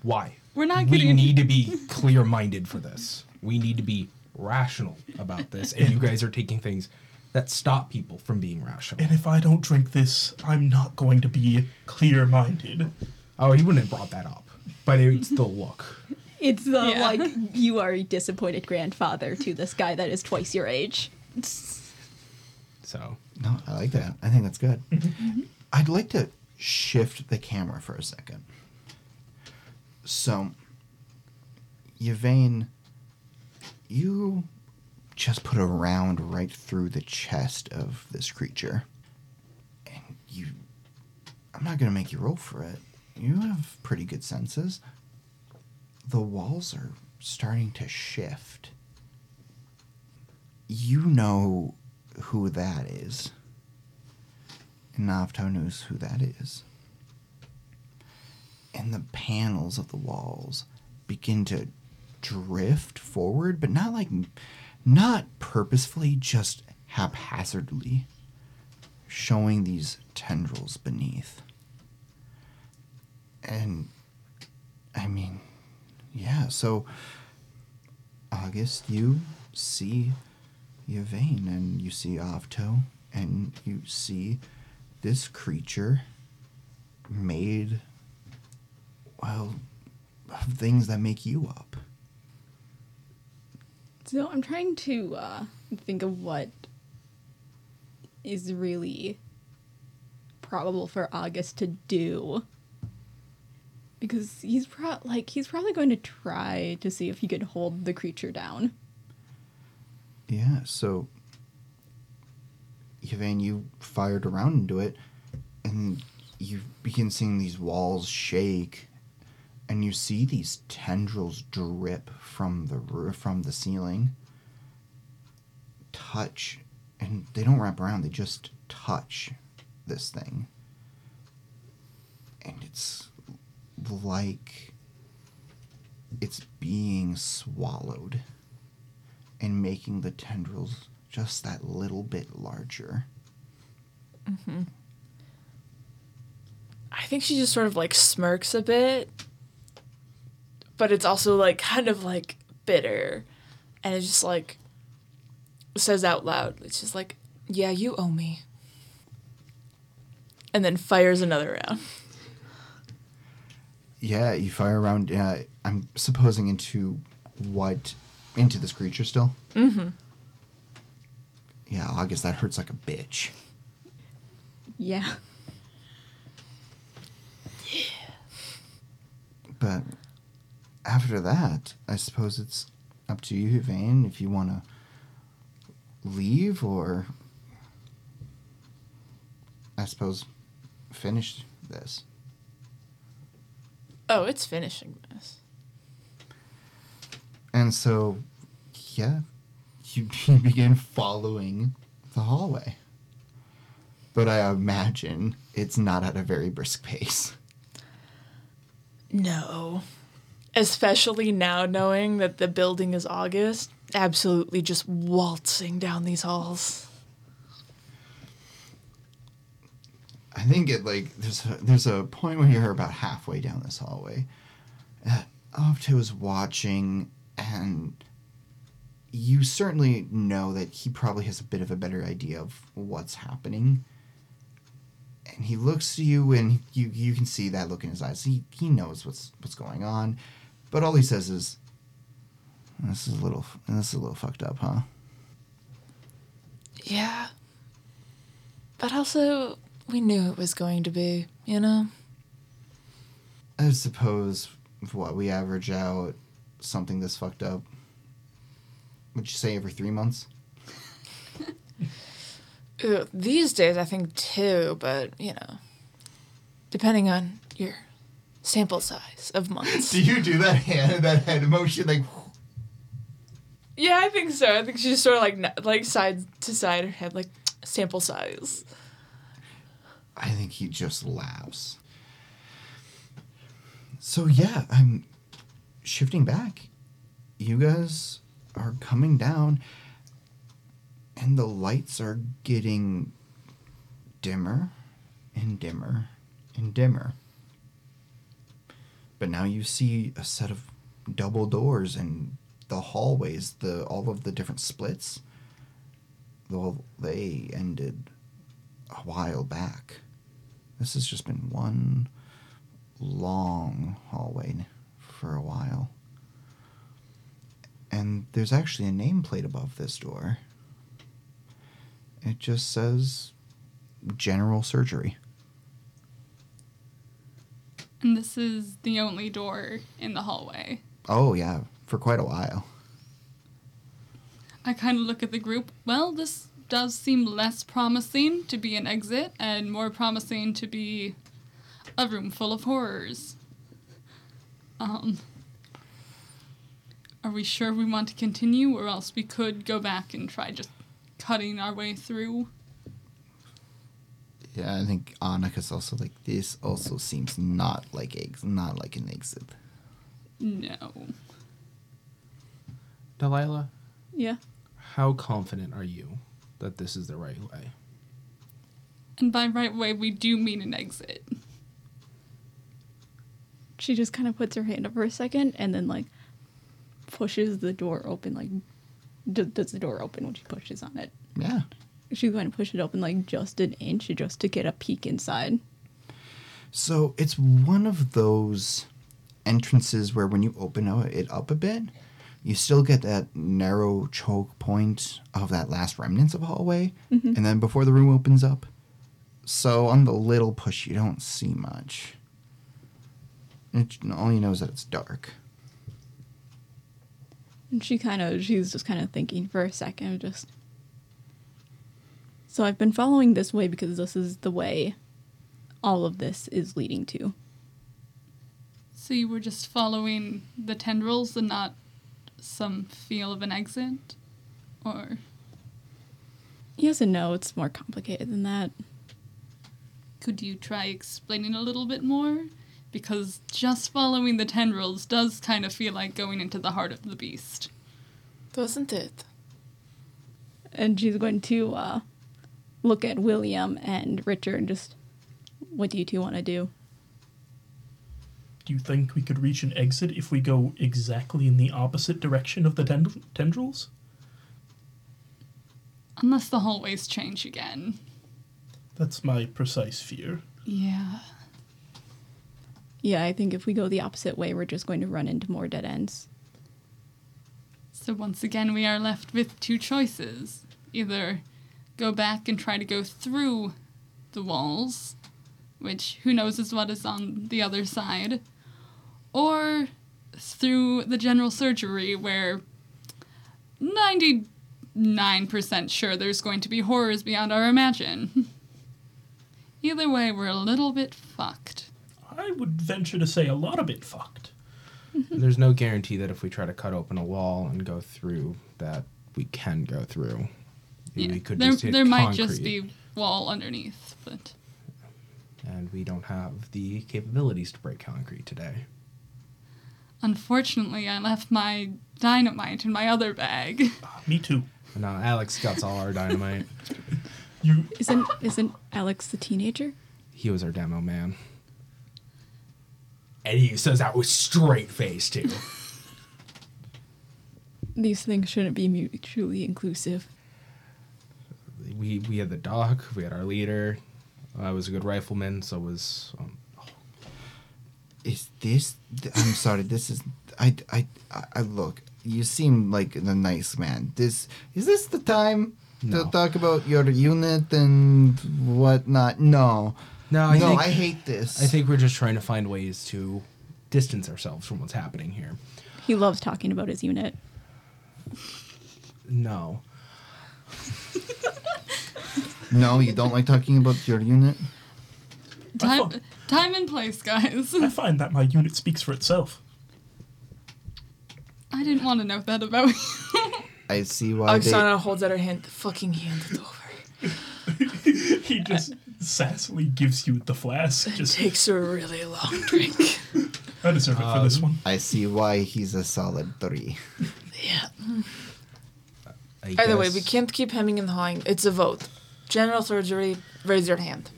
why. We're not getting. we need to be clear minded for this. We need to be rational about this, and you guys are taking things that stop people from being rational. And if I don't drink this, I'm not going to be clear minded. Oh, he wouldn't have brought that up, but it's the look. It's the Yeah. like you are a disappointed grandfather to this guy that is twice your age. So No, I like that. I think that's good. Mm-hmm. I'd like to shift the camera for a second. So, Yvain, you just put a round right through the chest of this creature. And you. I'm not to make you roll for it. You have pretty good senses. The walls are starting to shift. You know who that is. And Avto knows who that is. And the panels of the walls begin to drift forward, but not like, not purposefully, just haphazardly, showing these tendrils beneath. And, I mean, yeah, so, August, you see Yvain and you see Avto and you see this creature made well of things that make you up. So I'm trying to uh, think of what is really probable for August to do. Because he's pro- like he's probably going to try to see if he could hold the creature down. Yeah, so Yvain, you fired around into it and you begin seeing these walls shake and you see these tendrils drip from the from the ceiling. Touch and they don't wrap around they just touch this thing. And it's like it's being swallowed and making the tendrils just that little bit larger I think she just sort of like smirks a bit, but it's also like kind of like bitter, and it's just like says out loud. It's just like, "Yeah, you owe me," and then fires another round. Yeah, you fire around. Uh, I'm supposing into what? Into this creature still. Mm-hmm. Yeah, August, that hurts like a bitch. Yeah. But after that, I suppose it's up to you, Yvain, if you want to leave or, I suppose, finish this. Oh, it's finishing this. And so, yeah, you, you begin following the hallway. But I imagine it's not at a very brisk pace. No. Especially now knowing that the building is August, absolutely just waltzing down these halls. I think it like there's a, there's a point where you're about halfway down this hallway. Uh, Avto is watching, and you certainly know that he probably has a bit of a better idea of what's happening. And he looks to you, and you you can see that look in his eyes. He he knows what's what's going on, but all he says is, "This is a little this is a little fucked up, huh?" Yeah. But also, we knew it was going to be, you know? I suppose what we average out something this fucked up. Would you say every three months? Ugh, uh, these days, I think two, but, you know, depending on your sample size of months. Do you do that hand that head motion like? yeah, I think so. I think she's sort of like, like side to side, her head, like sample size. I think he just laughs. So yeah, I'm shifting back. You guys are coming down and the lights are getting dimmer and dimmer and dimmer. But now you see a set of double doors and the hallways, the all of the different splits. Well, they ended a while back. This has just been one long hallway for a while. And there's actually a nameplate above this door. It just says general surgery. And this is the only door in the hallway. Oh, yeah, for quite a while. I kind of look at the group. Well, this does seem less promising to be an exit and more promising to be a room full of horrors. Um, are we sure we want to continue, or else we could go back and try just cutting our way through? Yeah, I think Annika's also like this. Also seems not like eggs, not like an exit. No. Delilah, Yeah. how confident are you that this is the right way? And by right way, we do mean an exit. She just kind of puts her hand up for a second and then like pushes the door open. Like, d- does the door open when she pushes on it? Yeah. She's going to push it open like just an inch just to get a peek inside. So it's one of those entrances where when you open it up a bit, you still get that narrow choke point of that last remnants of hallway, mm-hmm. and then before the room opens up. So on the little push, you don't see much. It only knows that it's dark. And she kind of, she's just kind of thinking for a second, just. So I've been following this way because this is the way all of this is leading to. So you were just following the tendrils and not some feel of an exit? Or. Yes and no, it's more complicated than that. Could you try explaining a little bit more? Because just following the tendrils does kind of feel like going into the heart of the beast. Doesn't it? And she's going to uh, look at William and Richard and just, what do you two want to do? Do you think we could reach an exit if we go exactly in the opposite direction of the tend- tendrils? Unless the hallways change again. That's my precise fear. Yeah. Yeah, I think if we go the opposite way, we're just going to run into more dead ends. So once again, we are left with two choices. Either go back and try to go through the walls, which who knows is what is on the other side, or through the general surgery where 99% sure there's going to be horrors beyond our imagine. Either way, we're a little bit fucked. I would venture to say a lot of it fucked. There's no guarantee that if we try to cut open a wall and go through, that we can go through. Yeah, We could there just hit there might just be wall underneath, but and we don't have the capabilities to break concrete today. Unfortunately, I left my dynamite in my other bag. Me too. And now Alex got all our dynamite. You Isn't isn't Alex the teenager? he was our demo man. And he says that with straight face too. These things shouldn't be mutually inclusive. we we had the doc, we had our leader. I was a good rifleman, so was um, Is this? th- I'm sorry. This is. I. I. I I- look. You seem like a nice man. This is this the time No. to talk about your unit and whatnot? No. No, I no. think- I hate this. I think we're just trying to find ways to distance ourselves from what's happening here. He loves talking about his unit. No. No, you don't like talking about your unit. Time, thought- time and place, guys. I find that my unit speaks for itself. I didn't want to know that about you. I see why they. Oksana holds out her hand. Fucking hand it over. he just sassily gives you the flask. Just Takes a really long drink. I deserve it for this one. I see why he's a solid three. yeah. I Either way, we can't keep hemming and hawing. It's a vote. General surgery, raise your hand.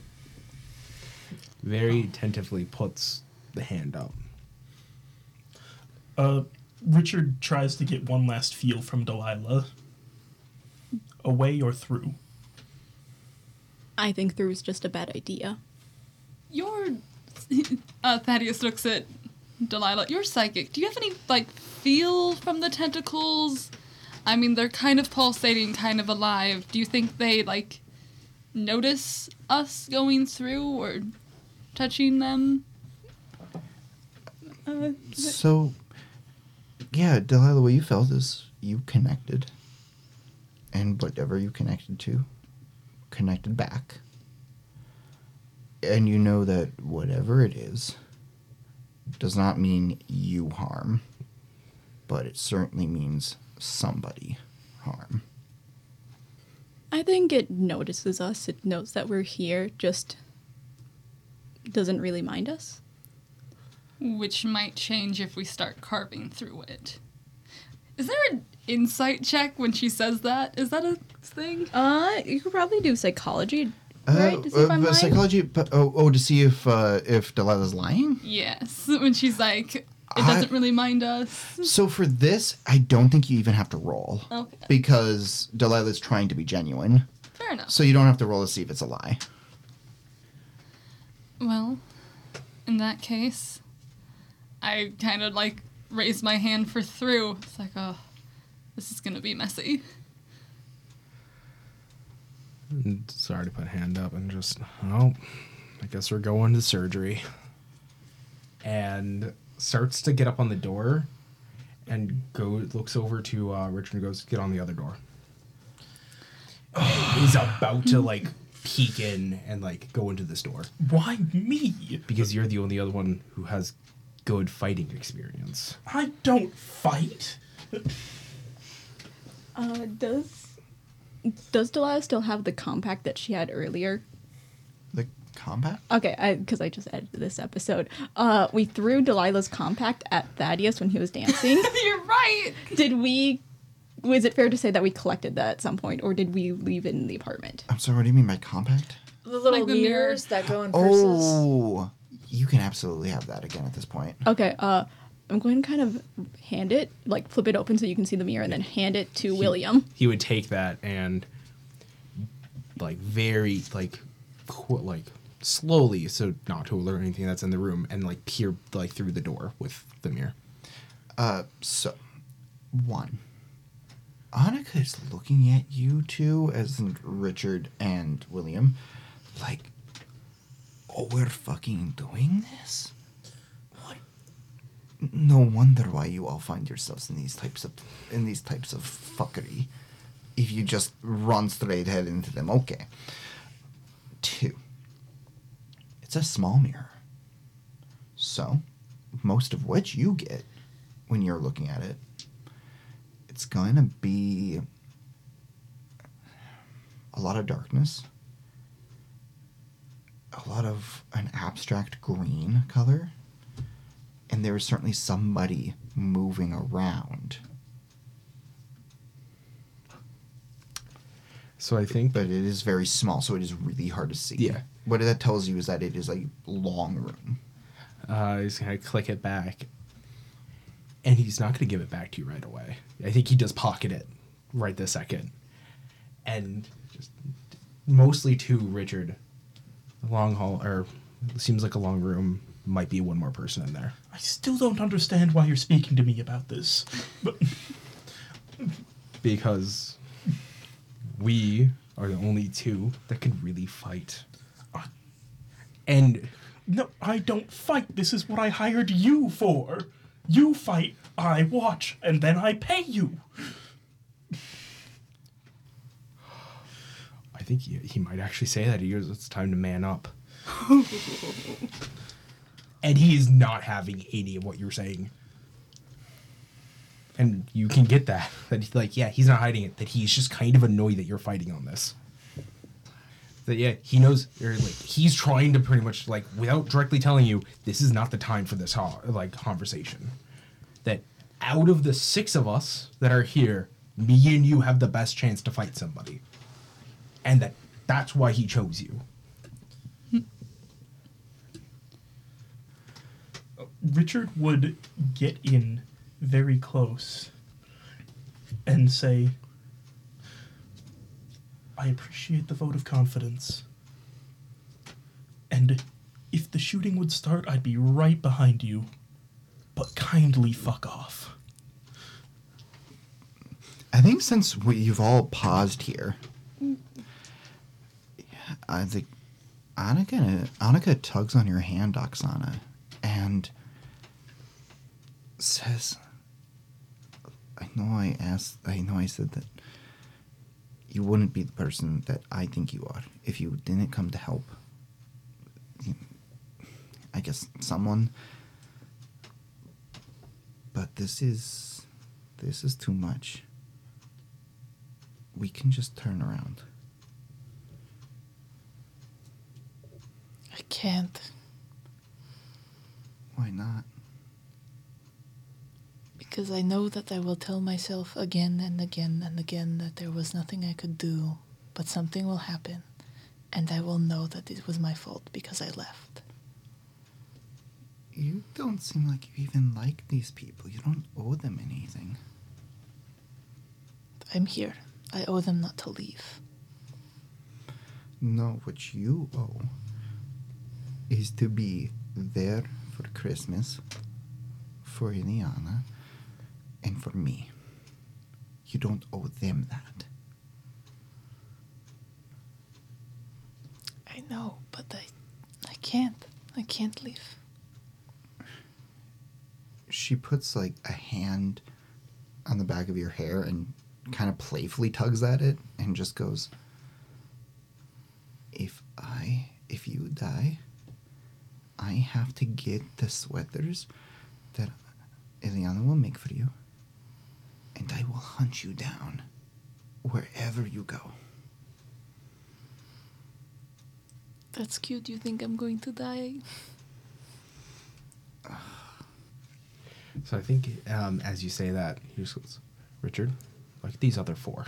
very tentatively puts the hand up. Uh, Richard tries to get one last feel from Delilah. Away or through? I think through is just a bad idea. Your uh, Thaddeus looks at Delilah. You're psychic. Do you have any like feel from the tentacles? I mean, they're kind of pulsating, kind of alive. Do you think they like notice us going through or touching them? Uh, So, yeah, Delilah, what you felt is you connected. And whatever you connected to, connected back. And you know that whatever it is does not mean you harm, but it certainly means somebody harm. I think it notices us. It knows that we're here, just doesn't really mind us. Which might change if we start carving through it. Is there an insight check when she says that? Is that a thing? Uh, you could probably do psychology, right? to see if I'm lying? psychology. But, oh, oh, to see if uh, if Delilah's lying. Yes, when she's like, it I- doesn't really mind us. So for this, I don't think you even have to roll Okay, because Delilah's trying to be genuine. fair enough. So you don't have to roll to see if it's a lie. Well, in that case, I kind of like raise my hand for through. It's like, oh, this is gonna be messy. Sorry to put hand up and just, oh, I guess we're going to surgery. And starts to get up on the door and go looks over to uh, Richard and goes, get on the other door. And He's about to like peek in and like go into this door Why me? because you're the only other one who has good fighting experience. I don't fight. Uh, does does Delilah still have the compact that she had earlier? The combat? Okay, because I just edited this episode. Uh, we threw Delilah's compact at Thaddeus when he was dancing. You're right. did we? Was it fair to say that we collected that at some point, or did we leave it in the apartment? I'm sorry, what do you mean by compact? The little Like the mirror. mirrors that go in purses. Oh, you can absolutely have that again at this point. Okay, uh, I'm going to kind of hand it, like flip it open so you can see the mirror, and then hand it to William. He would take that and like very like qu- like slowly so not to alert anything that's in the room and like peer like through the door with the mirror. Uh, so one, Annika is looking at you two, as in Richard and William, like, oh, we're fucking doing this. No wonder why you all find yourselves in these types of in these types of fuckery. If you just run straight head into them, okay. Two. It's a small mirror. So, most of what you get when you're looking at it, it's going to be a lot of darkness, a lot of an abstract green color, and there is certainly somebody moving around. So I think But it is very small, so it is really hard to see. Yeah. What that tells you is that it is a long room. uh, he's gonna click it back, and he's not gonna give it back to you right away. I think he does pocket it right this second, and just mostly to Richard. Long hall or seems like a long room. Might be one more person in there. I still don't understand why you're speaking to me about this. But because we are the only two that can really fight. And no, I don't fight. This is what I hired you for. You fight, I watch, and then I pay you. I think he, he might actually say that. He goes, it's time to man up. and he is not having any of what you're saying. And you can get that. That, like, yeah, he's not hiding it. That he's just kind of annoyed that you're fighting on this. that yeah he knows or like he's trying to pretty much like without directly telling you this is not the time for this ho- like conversation that out of the six of us that are here me and you have the best chance to fight somebody and that that's why he chose you Richard would get in very close and say, I appreciate the vote of confidence. And if the shooting would start, I'd be right behind you. But kindly fuck off. I think since we, you've all paused here, I think Annika, Annika tugs on your hand, Oksana, and says, I know I asked, I know I said that you wouldn't be the person that I think you are if you didn't come to help. I guess someone. But this is. This is too much we can just turn around. I can't Why not? Because I know that I will tell myself again and again and again that there was nothing I could do, but something will happen, and I will know that it was my fault because I left. You don't seem like you even like these people. You don't owe them anything. I'm here. I owe them not to leave. No, what you owe is to be there for Christmas, for Ileana, and for me. You don't owe them that. I know, but I, I can't. I can't leave. She puts like a hand on the back of your hair and kind of playfully tugs at it and just goes, If I, if you die, I have to get the sweaters that Eliana will make for you, and I will hunt you down wherever you go. That's cute. You think I'm going to die? So I think um, as you say that, he just goes, Richard, like these other four,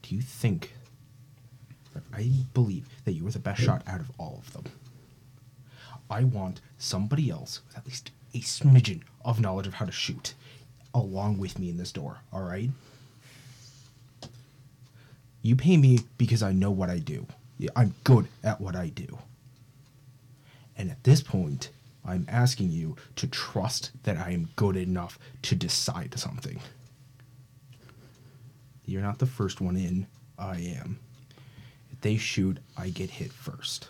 do you think? I believe that you were the best shot out of all of them. I want somebody else with at least a smidgen of knowledge of how to shoot along with me in this door, all right? You pay me because I know what I do. I'm good at what I do. And at this point, I'm asking you to trust that I am good enough to decide something. You're not the first one in, I am. If they shoot, I get hit first.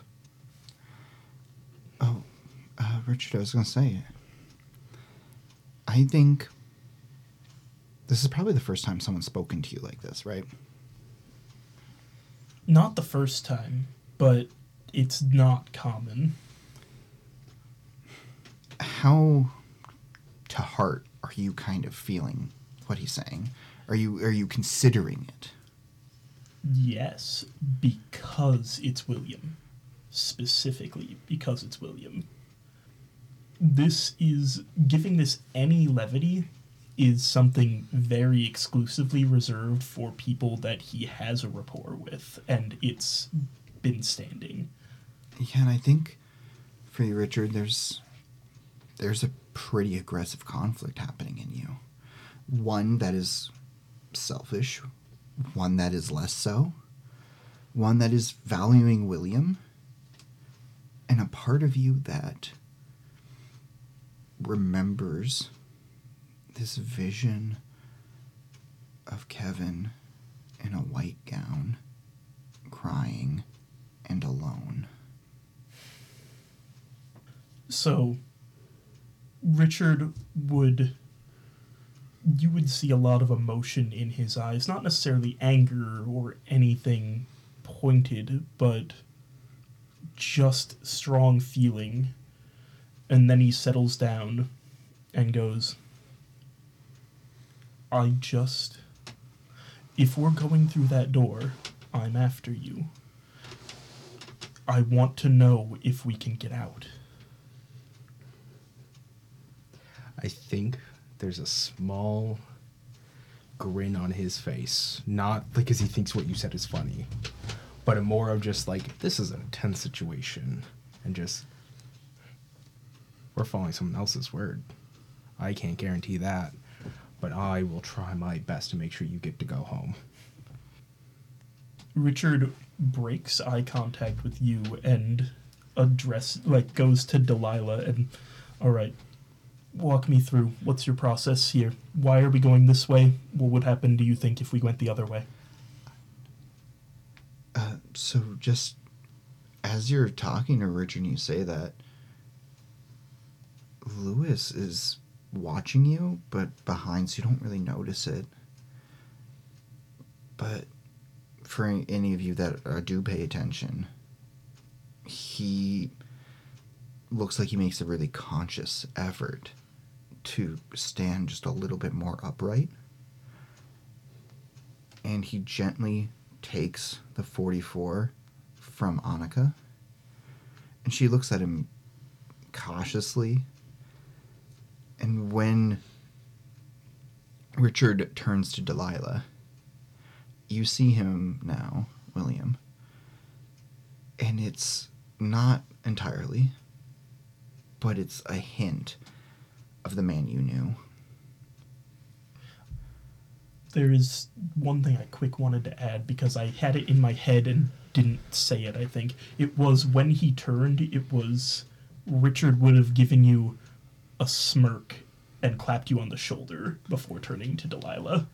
Oh, uh, Richard, I was going to say, I think this is probably the first time someone's spoken to you like this, right? Not the first time, but it's not common. How to heart are you kind of feeling what he's saying? Are you are you considering it? Yes, because it's William. Specifically, because it's William. This is giving this any levity is something very exclusively reserved for people that he has a rapport with, and it's been standing. Yeah, and I think for you, Richard, there's there's a pretty aggressive conflict happening in you. One that is selfish, one that is less so, one that is valuing William, and a part of you that remembers this vision of Kevin in a white gown, crying and alone. So, Richard would. You would see a lot of emotion in his eyes. Not necessarily anger or anything pointed, but just strong feeling. And then he settles down and goes, I just. If we're going through that door, I'm after you. I want to know if we can get out. I think there's a small grin on his face. Not because he thinks what you said is funny, but more of just like, this is a tense situation. And just, we're following someone else's word. I can't guarantee that, but I will try my best to make sure you get to go home. Richard breaks eye contact with you and address like goes to Delilah and all right walk me through. What's your process here? Why are we going this way? What would happen do you think if we went the other way? Uh, so just as you're talking to Richard and you say that, Lewis is watching you, but behind, so you don't really notice it. But for any- of you that uh, do pay attention, he looks like he makes a really conscious effort to stand just a little bit more upright. And he gently takes the 44 from Annika. And she looks at him cautiously. And when Richard turns to Delilah, you see him now, William. And it's not entirely, but it's a hint of the man you knew. there is one thing i quick wanted to add because i had it in my head and didn't say it i think it was when he turned it was richard would have given you a smirk and clapped you on the shoulder before turning to delilah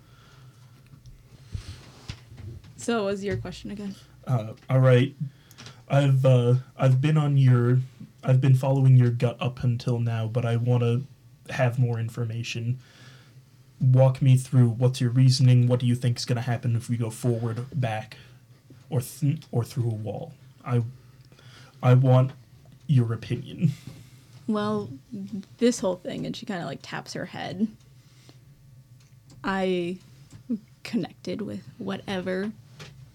So, what was your question again? Uh, all right, I've uh, I've been on your I've been following your gut up until now, but I want to have more information. Walk me through what's your reasoning. What do you think is going to happen if we go forward, back, or th- or through a wall? I I want your opinion. Well, this whole thing, and she kind of like taps her head. I connected with whatever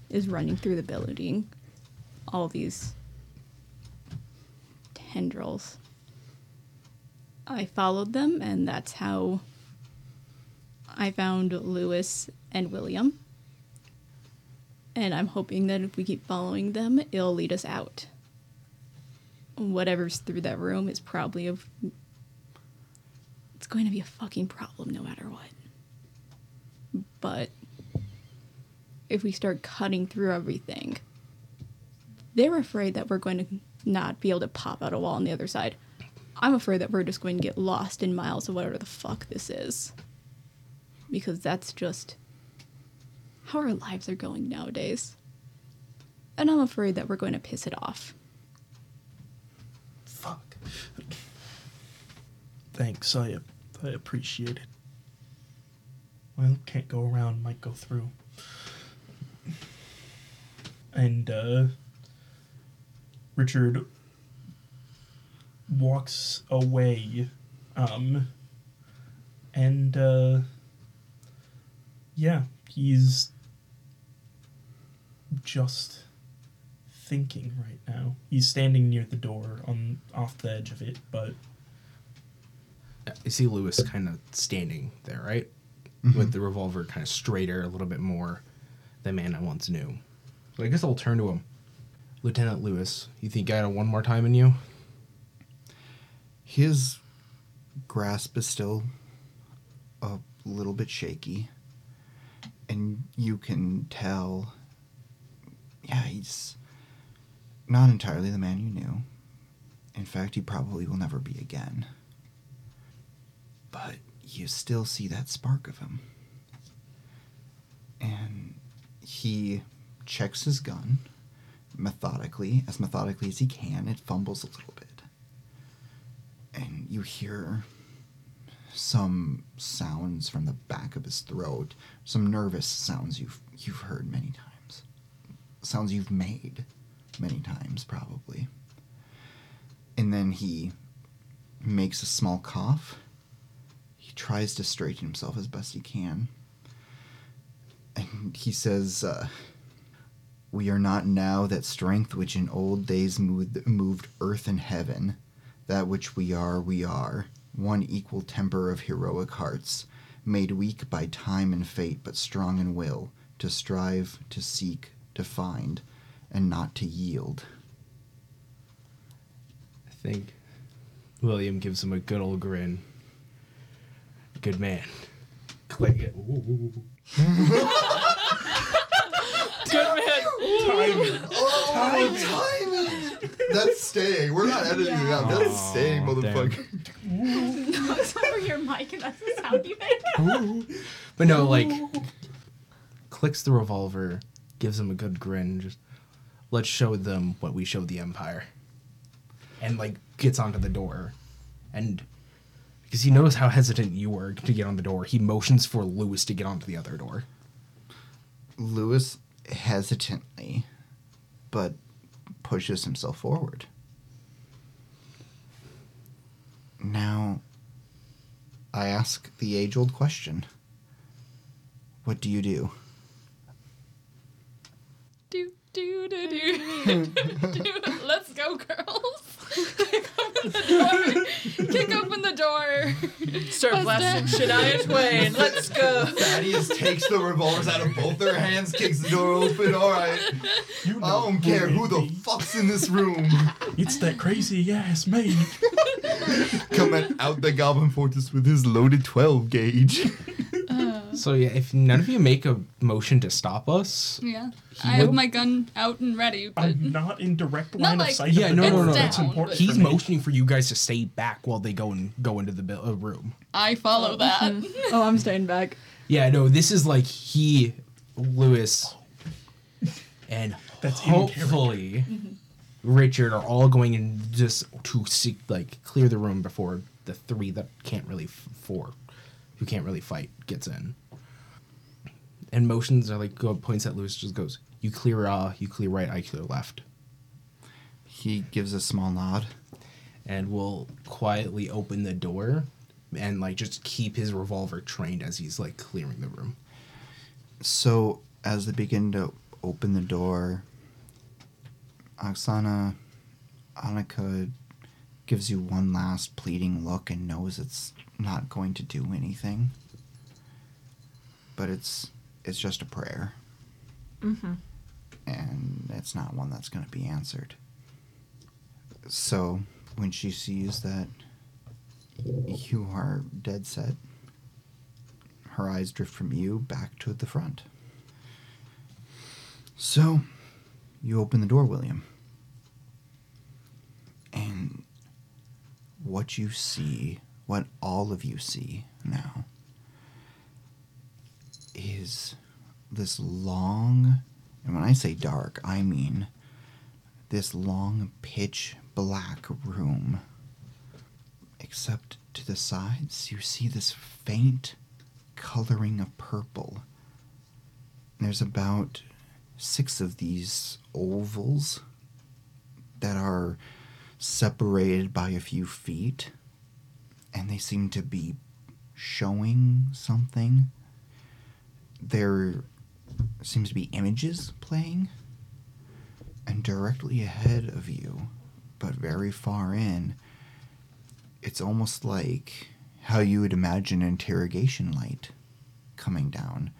is running through the building. All these tendrils. I followed them, and that's how I found Lewis and William. And I'm hoping that if we keep following them, it'll lead us out whatever's through that room is probably a. It's going to be a fucking problem no matter what. But if we start cutting through everything, they're afraid that we're going to not be able to pop out a wall on the other side. I'm afraid that we're just going to get lost in miles of whatever the fuck this is. Because that's just how our lives are going nowadays. And I'm afraid that we're going to piss it off. Fuck. Thanks, I I appreciate it. Well, can't go around, might go through. And uh Richard walks away um and uh yeah, he's just thinking right now. He's standing near the door on off the edge of it, but I see Lewis kind of standing there, right? Mm-hmm. With the revolver kind of straighter, a little bit more than man I once knew. So I guess I'll turn to him. Lieutenant Lewis, you think I got one more time in you? His grasp is still a little bit shaky, and you can tell, yeah, he's not entirely the man you knew. In fact, he probably will never be again. But you still see that spark of him. And he checks his gun methodically, as methodically as he can. It fumbles a little bit and you hear some sounds from the back of his throat, some nervous sounds you've you've heard many times, sounds you've made many times probably. And then he makes a small cough. Tries to straighten himself as best he can. And he says, uh, We are not now that strength which in old days moved, moved earth and heaven. That which we are, we are. One equal temper of heroic hearts, made weak by time and fate, but strong in will, to strive, to seek, to find, and not to yield. I think William gives him a good old grin. Good man. Click it. Good man. Timing. Oh, timing! That's staying. We're not editing it out. That's Aw, staying, motherfucker. It's over your mic, and that's the sound you make. But no, like clicks the revolver, gives him a good grin, just let's show them what we showed the Empire. And like gets onto the door. And because he knows how hesitant you were to get on the door, he motions for Lewis to get onto the other door. Lewis hesitantly, but pushes himself forward. Now, I ask the age old question What do you do? Do do do do. do. Let's go, girls. Kick open the door. Kick open the door. Start blasting? Shania Twain. Let's go. Thaddeus takes the revolvers out of both their hands, kicks the door open. All right. You I don't care who the it is. fuck's in this room. It's that crazy ass man. Coming out the Goblin Fortress with his loaded 12 gauge. So yeah, if none of you make a motion to stop us, Yeah. He I have my gun out and ready, but I'm not in direct line like- of sight. yeah, of the no, no, door. no, That's down, important. he's motioning for you guys to stay back while they go and go into the bu- uh, room. I follow that. Oh, I'm staying back. Yeah, no, this is like he, Lewis, and That's hopefully Richard are all going in just to seek, like clear the room before the three that can't really f- four, who can't really fight gets in. And motions are like go points at Lewis just goes you clear uh you clear right I clear left He gives a small nod. and will quietly open the door and like just keep his revolver trained as he's like clearing the room. So, as they begin to open the door, Oksana, Annika gives you one last pleading look and knows it's not going to do anything. But it's it's just a prayer. Mm-hmm. And it's not one that's going to be answered. So, when she sees that you are dead set, her eyes drift from you back to the front. So, you open the door, William. And what you see, what all of you see now, is this long, and when I say dark, I mean this long pitch black room. Except to the sides, you see this faint coloring of purple. There's about six of these ovals that are separated by a few feet, and they seem to be showing something. There seems to be images playing, and directly ahead of you, but very far in, it's almost like how you would imagine interrogation light coming down.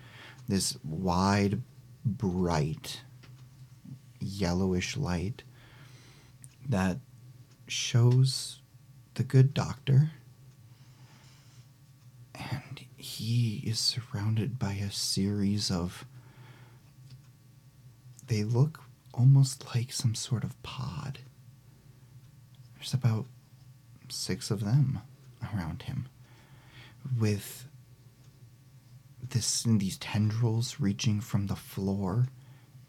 This wide, bright, yellowish light that shows the good doctor. And he is surrounded by a series of. They look almost like some sort of pod. There's about six of them around him with this these tendrils reaching from the floor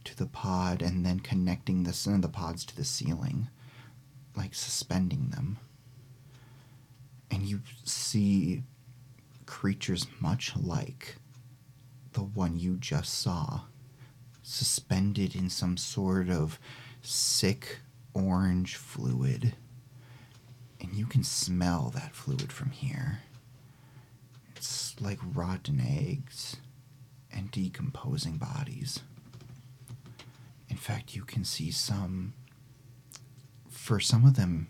to the pod and then connecting the some of the pods to the ceiling like suspending them and you see creatures much like the one you just saw suspended in some sort of sick orange fluid and you can smell that fluid from here. It's like rotten eggs and decomposing bodies. In fact, you can see some. For some of them,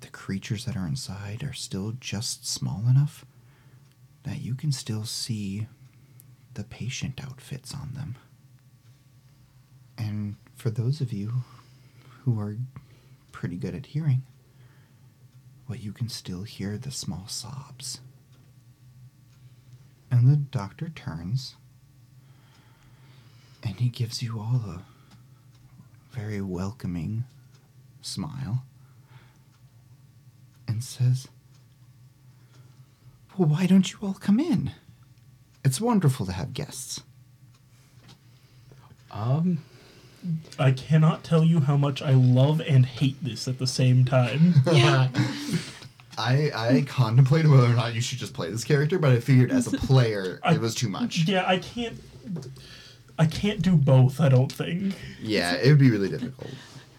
the creatures that are inside are still just small enough that you can still see the patient outfits on them. And for those of you who are pretty good at hearing, well, you can still hear the small sobs. And the doctor turns and he gives you all a very welcoming smile and says, Well, why don't you all come in? It's wonderful to have guests. Um, I cannot tell you how much I love and hate this at the same time. Yeah. I, I contemplated whether or not you should just play this character, but I figured as a player I- it was too much. yeah, I can't. I can't do both. I don't think. Yeah, it would be really difficult.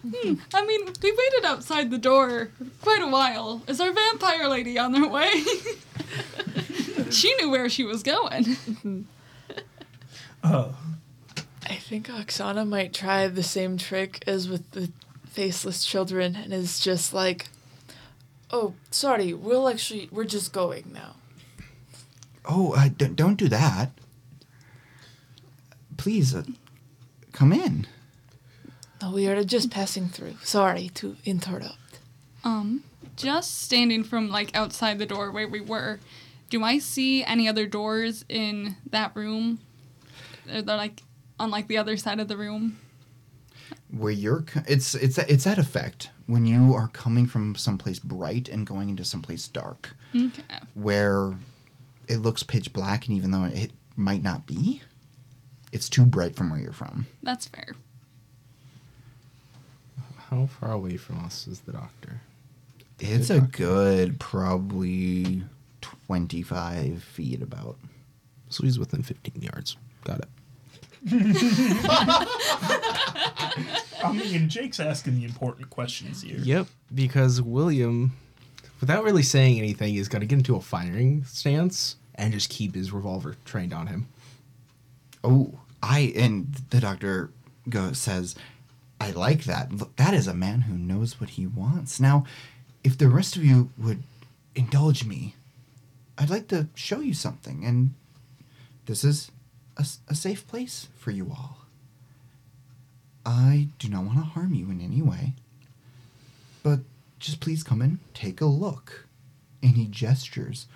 I mean, we waited outside the door quite a while. Is our vampire lady on her way? she knew where she was going. Uh, I think Oksana might try the same trick as with the faceless children and is just like, oh, sorry, we'll actually, we're just going now. Oh, uh, d- don't do that. Please, uh, come in. No, we are just passing through. Sorry to interrupt. Um, just standing from like outside the door where we were, do I see any other doors in that room? Are they like on like the other side of the room? Where you're, co- it's it's it's that effect when you are coming from someplace bright and going into someplace dark, Okay. where it looks pitch black, and even though it might not be, it's too bright from where you're from. That's fair. How far away from us is the doctor? It's a good probably twenty five feet about. So he's within 15 yards. Got it. I mean, Jake's asking the important questions here. Yep, because William, without really saying anything, is going to get into a firing stance and just keep his revolver trained on him. Oh, I and the doctor goes says, "I like that. Look, that is a man who knows what he wants." Now, if the rest of you would indulge me, I'd like to show you something, and this is a safe place for you all. I do not want to harm you in any way, but just please come and take a look. And he gestures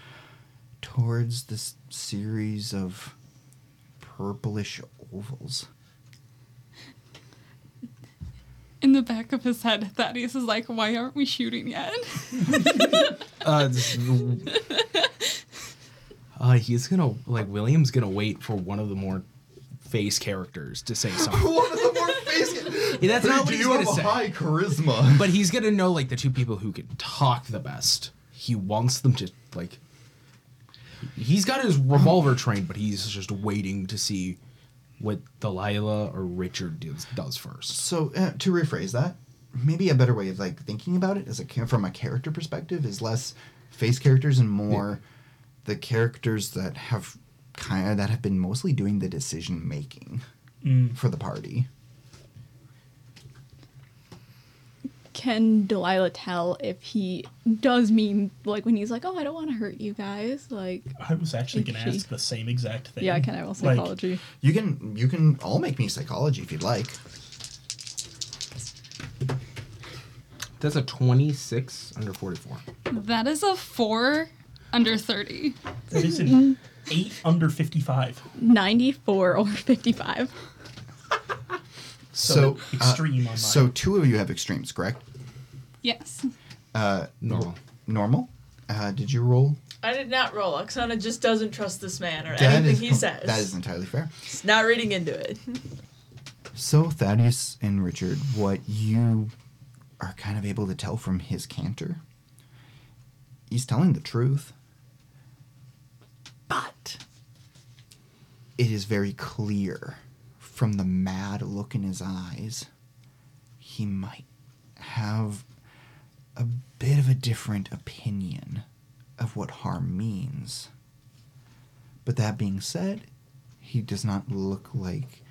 towards this series of purplish ovals. In the back of his head, Thaddeus is like, "Why aren't we shooting yet?" Uh, this- uh, he's gonna like William's gonna wait for one of the more face characters to say something. One of the more face. Yeah, that's not what he's gonna say. charisma. But he's gonna know like the two people who can talk the best. He wants them to like. He's got his revolver trained, but he's just waiting to see what Delilah or Richard does, does first. So uh, to rephrase that, maybe a better way of like thinking about it as a from a character perspective is less face characters and more the characters that have kind of that have been mostly doing the decision making Mm. for the party. Can Delilah tell if he does mean like when he's like, "Oh, I don't want to hurt you guys"? Like, I was actually going to ask the same exact thing. yeah, can I roll Like, psychology? You can you can all make me psychology if you'd like. That's a twenty-six under forty-four. that is a four under thirty. that is an mm-hmm. eight under fifty-five. Ninety-four over fifty-five. So, uh, extreme on mine. So two of you have extremes, correct? Yes. Uh, Normal. normal. Uh, did you roll? I did not roll. Oksana just doesn't trust this man or That anything is- he says. That is entirely fair. He's not reading into it. So Thaddeus and Richard, what you are kind of able to tell from his canter, he's telling the truth. But it is very clear from the mad look in his eyes, he might have a bit of a different opinion of what harm means. But that being said, he does not look like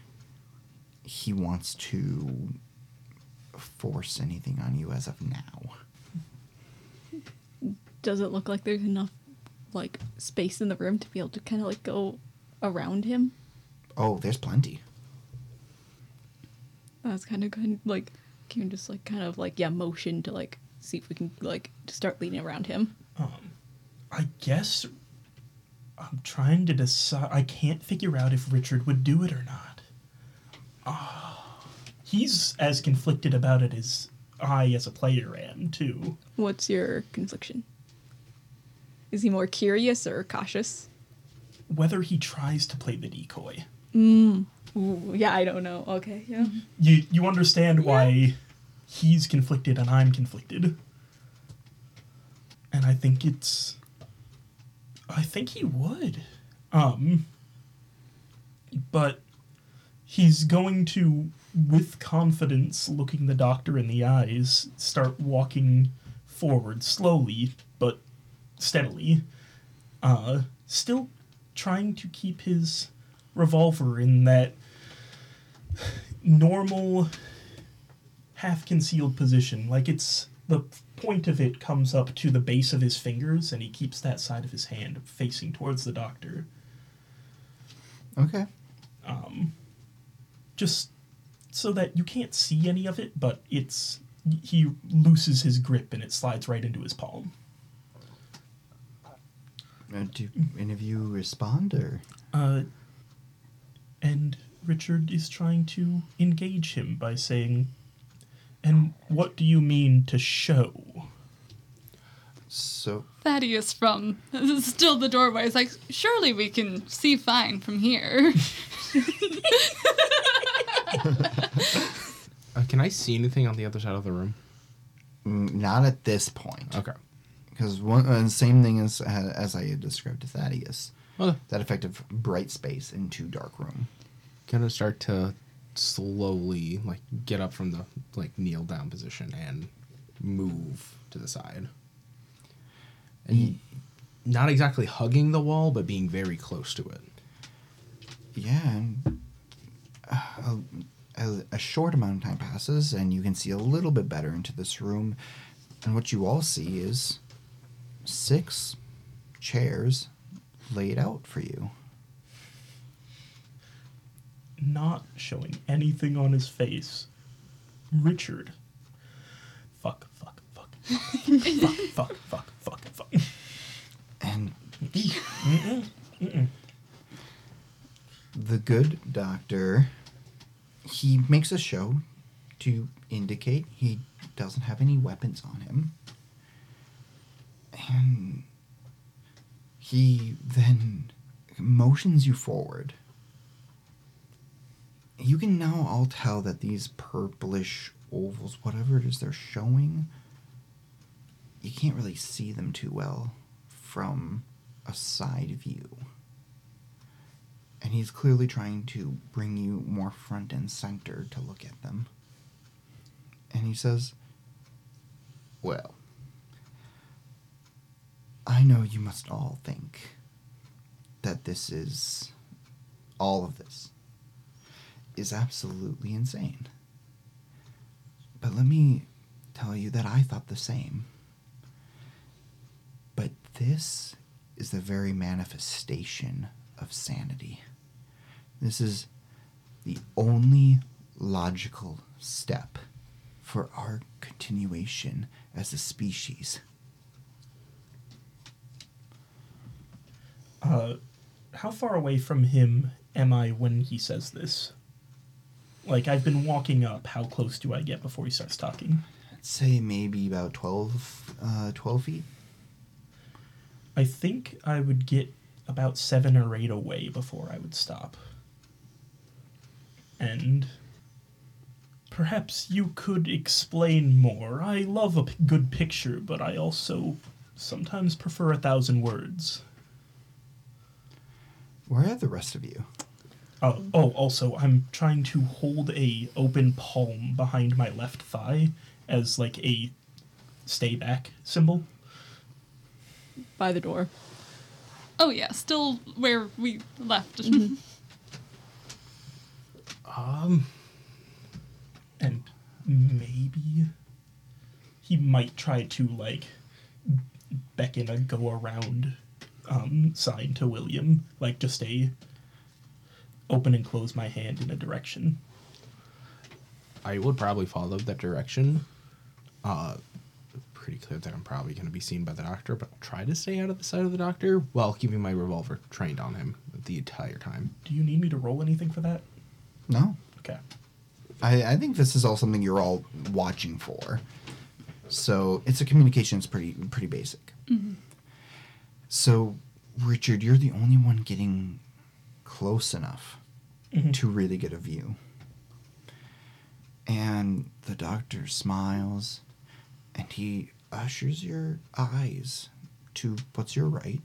he wants to force anything on you as of now. Does it look like there's enough like space in the room to be able to kind of like go around him? Oh, there's plenty. That's kind of good. Like, can you just like kind of like yeah motion to like see if we can like start leaning around him? Um, I guess I'm trying to decide. I can't figure out if Richard would do it or not. Ah, he's as conflicted about it as I, as a player, am too. What's your confliction? Is he more curious or cautious? Whether he tries to play the decoy, Ooh, yeah, I don't know. Okay, yeah. you you understand why he's conflicted and I'm conflicted. And I think it's I think he would. Um but he's going to with confidence looking the doctor in the eyes start walking forward slowly but steadily uh still trying to keep his revolver in that normal half concealed position like it's the point of it comes up to the base of his fingers and he keeps that side of his hand facing towards the doctor Okay. Um, just so that you can't see any of it but it's he looses his grip and it slides right into his palm Uh, do any of you respond or? uh and richard is trying to engage him by saying and what do you mean to show So Thaddeus from still the doorway is like, surely we can see fine from here. Uh, can I see anything on the other side of the room? mm, not at this point. Okay. Because one uh, same thing as as I had described to Thaddeus. Okay. That effect of bright space into dark room. Gonna start to slowly like get up from the like kneel down position and move to the side. And not exactly hugging the wall, but being very close to it. Yeah, uh, a, a short amount of time passes, and you can see a little bit better into this room. And what you all see is six chairs laid out for you. Not showing anything on his face. Richard. Fuck, fuck, fuck. fuck, fuck, fuck, fuck, fuck. And the good doctor, he makes a show to indicate he doesn't have any weapons on him. And he then motions you forward. You can now all tell that these purplish ovals, whatever it is they're showing, you can't really see them too well from a side view. And he's clearly trying to bring you more front and center to look at them. And he says, Well, I know you must all think that this is. all of this is absolutely insane. But let me tell you that I thought the same. But this is the very manifestation of sanity. This is the only logical step for our continuation as a species. Uh, how far away from him am I when he says this? Like, I've been walking up. How close do I get before he starts talking? I'd say maybe about 12, uh, 12 feet. I think I would get about seven or eight away before I would stop. And perhaps you could explain more. I love a p- good picture, but I also sometimes prefer a thousand words. Where are the rest of you? Uh, oh, also, I'm trying to hold a open palm behind my left thigh as like a stay back symbol. By the door. oh yeah, still where we left. Um, and maybe he might try to like beckon a go around um, sign to William, like just a open and close my hand in a direction. I would probably follow that direction. Uh, pretty clear that I'm probably going to be seen by the doctor, but I'll try to stay out of the sight of the doctor while keeping my revolver trained on him the entire time. Do you need me to roll anything for that? No. Okay. I, I think this is all something you're all watching for. So it's a communication. It's pretty pretty basic. So Richard, you're the only one getting close enough mm-hmm. to really get a view. And the doctor smiles, and he ushers your eyes to what's your right.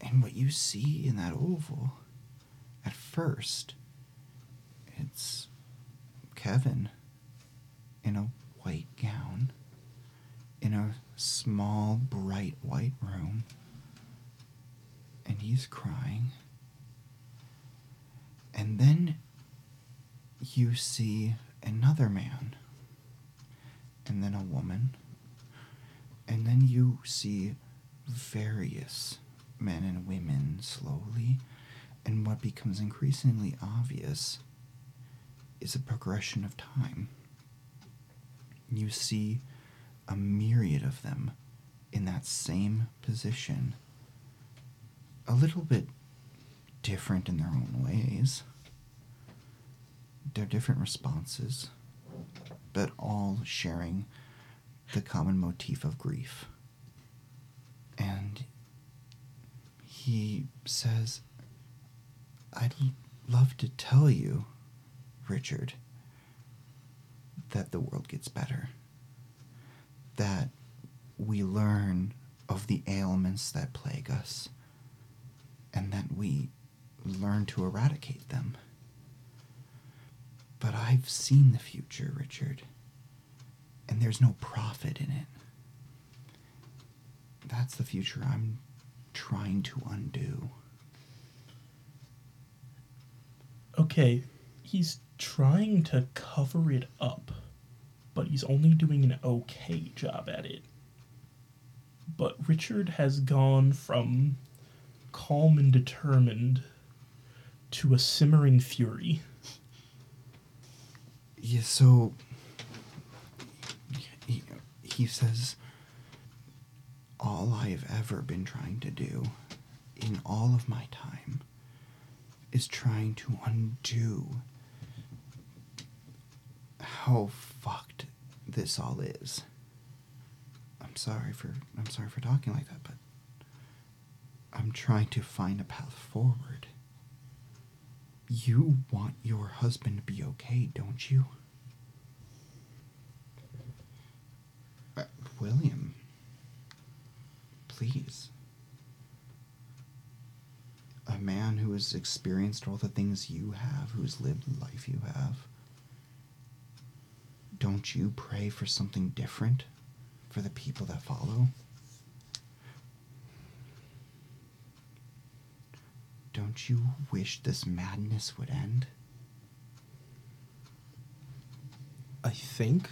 And what you see in that oval, at first, it's Kevin in a white gown in a small, bright white room. And he's crying. And then you see another man. And then a woman. And then you see various men and women slowly. And what becomes increasingly obvious is a progression of time. You see a myriad of them in that same position, a little bit different in their own ways. They're different responses, but all sharing the common motif of grief. And he says, I'd love to tell you, Richard, that the world gets better. That we learn of the ailments that plague us, and that we learn to eradicate them. But I've seen the future, Richard, and there's no profit in it. That's the future I'm trying to undo. Okay, he's trying to cover it up, but he's only doing an okay job at it. But Richard has gone from calm and determined to a simmering fury. Yeah, so he, he says, All I have ever been trying to do in all of my time is trying to undo how fucked this all is. I'm sorry for I'm sorry for talking like that, but I'm trying to find a path forward. You want your husband to be okay, don't you? Uh, William, please. A man who has experienced all the things you have, who's lived the life you have. Don't you pray for something different for the people that follow? Don't you wish this madness would end? I think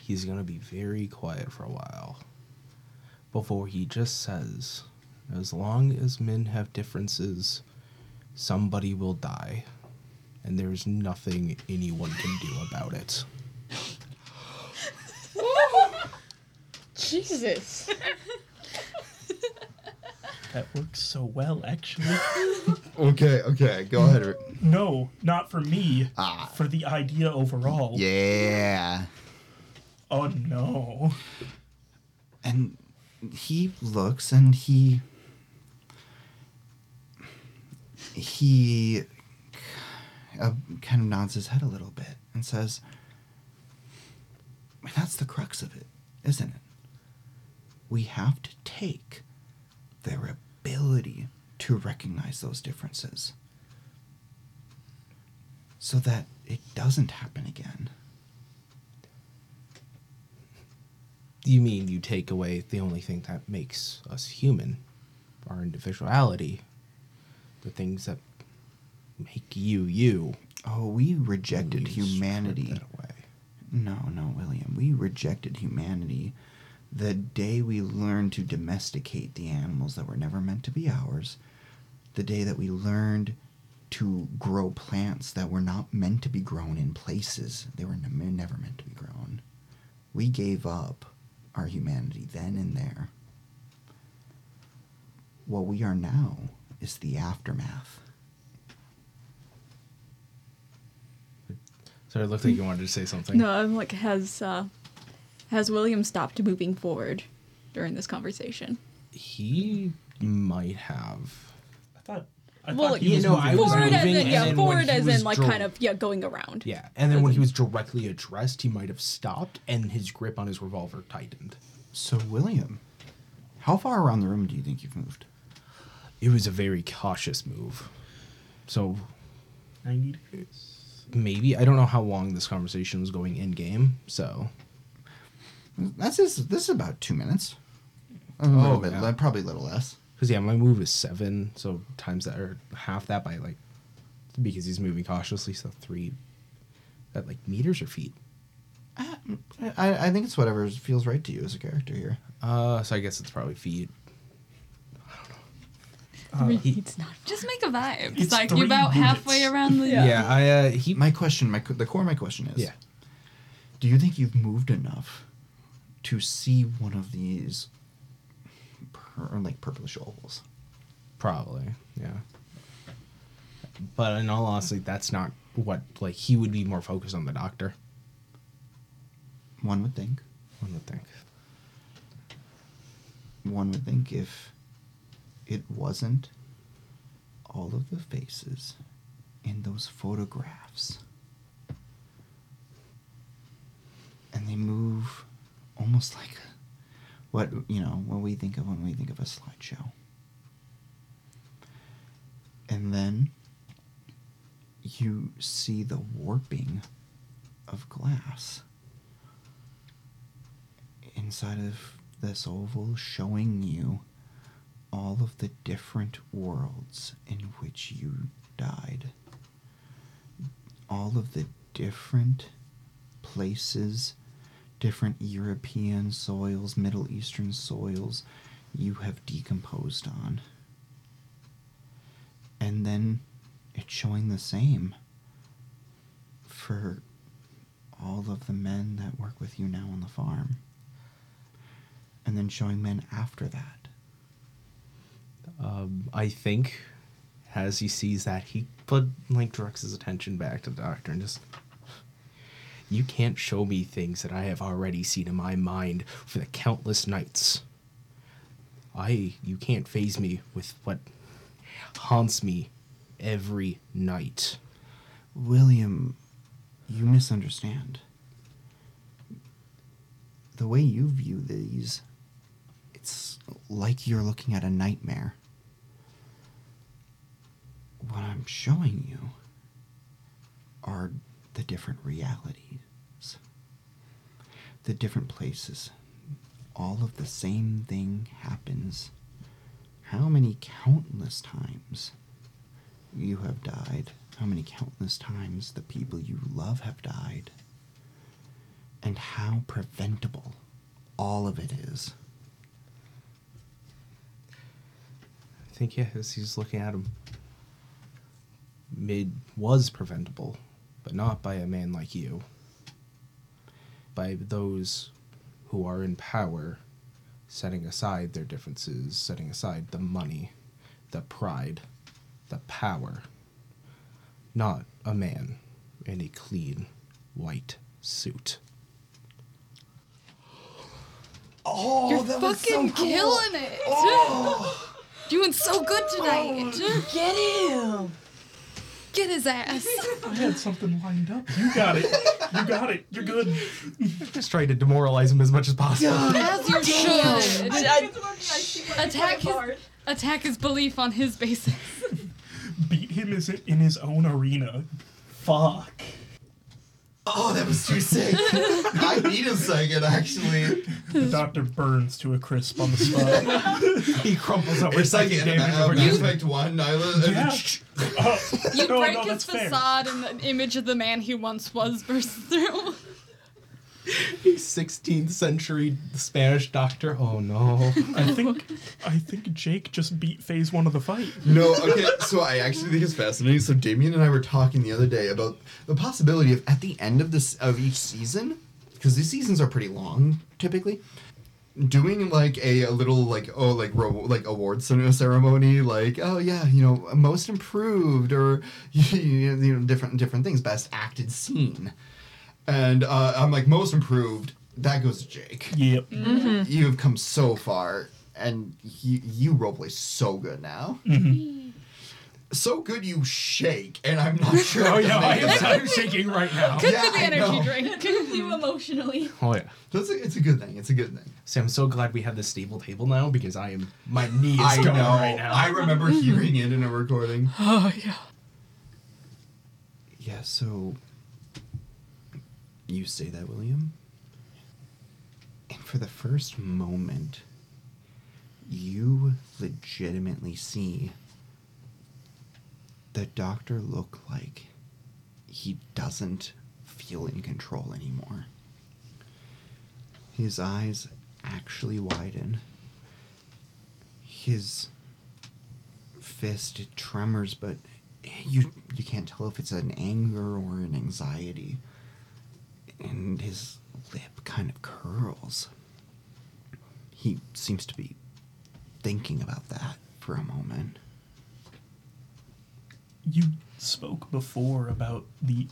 he's going to be very quiet for a while before he just says, as long as men have differences, somebody will die, and there's nothing anyone can do about it. Jesus. That works so well, actually. Okay, okay, go ahead. no, not for me. Ah. For the idea overall. Yeah. Oh no. And he looks and he. He uh, kind of nods his head a little bit and says, and that's the crux of it, isn't it? We have to take their ability to recognize those differences so that it doesn't happen again. You mean you take away the only thing that makes us human, our individuality, the things that make you you. Oh, we rejected and you strip humanity. No, no, William. We rejected humanity the day we learned to domesticate the animals that were never meant to be ours. The day that we learned to grow plants that were not meant to be grown in places they were ne- never meant to be grown. We gave up our humanity then and there. What we are now is the aftermath. So it looked like you wanted to say something. No, I'm like, has uh, has William stopped moving forward during this conversation? He might have. I thought. I Well, thought he you was know, moving I was forward as in yeah, forward as in like dr- kind of yeah, going around. Yeah, and then when he was directly addressed, he might have stopped, and his grip on his revolver tightened. So, William, how far around the room do you think you've moved? It was a very cautious move. So 90 degrees. maybe I don't know how long this conversation was going in game. So That's just, this is about two minutes. A little Oh, bit, yeah. le- probably a little less. because yeah, my move is seven, so times that or half that by like because he's moving cautiously. So three, that like meters or feet. I, I think it's whatever feels right to you as a character here. Uh, so I guess it's probably feet. Uh, it's not. Just make a vibe. It's It's like you're about minutes. halfway around the. Yeah, I uh, he My question, my the core of my question is: yeah. Do you think you've moved enough to see one of these, per, like purplish ovals? Probably, yeah. But in all honesty, that's not what like he would be more focused on the doctor. One would think. One would think. One would think if it wasn't all of the faces in those photographs, and they move almost like what you know what we think of when we think of a slideshow. And then you see the warping of glass inside of this oval showing you all of the different worlds in which you died. All of the different places, different European soils, Middle Eastern soils you have decomposed on. And then it's showing the same for all of the men that work with you now on the farm. And then showing men after that. Um, I think as he sees that, he but like directs his attention back to the doctor and just. You can't show me things that I have already seen in my mind for the countless nights. I you can't phase me with what haunts me every night. William, you misunderstand. The way you view these, it's like you're looking at a nightmare. What I'm showing you are the different realities, the different places. All of the same thing happens. How many countless times you have died, how many countless times the people you love have died, and how preventable all of it is. I think yeah, as he's looking at him, mid was preventable, but not by a man like you. By those who are in power, setting aside their differences, setting aside the money, the pride, the power. Not a man in a clean white suit. Oh, You're fucking killing it. Oh. Doing so good tonight. Get him! Get his ass. I had something lined up. You got it. You got it. You're good. Just try to demoralize him as much as possible. As you should. I, I, Attack his, attack his belief on his basis. Beat him is in his own arena. Fuck. Oh, that was too sick. I need a second, actually. The doctor burns to a crisp on the spot. he crumples over It's like second in damage uh, over Mass. Effect 1, Nyla. Yeah. Oh, You no, break no, his that's fair. facade and the image of the man he once was bursts through. 16th century Spanish doctor. Oh no. I think I think Jake just beat phase one of the fight. No, okay. So I actually think it's fascinating. So Damien and I were talking the other day about the possibility of at the end of this of each season, because these seasons are pretty long typically, doing like a, a little like oh like ro- like award ceremony like oh yeah you know most improved or you know different different things best acted scene, and uh, I'm like most improved that goes to Jake. Yep. Mm-hmm. You have come so far, and you, you roleplay so good now. Mm-hmm. So good you shake, and I'm not sure. Oh what yeah, I am. I'm shaking right now. Could Yeah, be the I energy know. drink. you emotionally. Oh yeah. That's a, it's a good thing. It's a good thing. See, I'm so glad we have this stable table now because I am my knee is I going know. right now. I remember mm-hmm. hearing it in a recording. Oh yeah. Yeah. So you say that, William, and for the first moment, you legitimately see the doctor look like he doesn't feel in control anymore. His eyes actually widen. His fist tremors, but you you can't tell if it's an anger or an anxiety. And his lip kind of curls. He seems to be thinking about that for a moment. You spoke before about the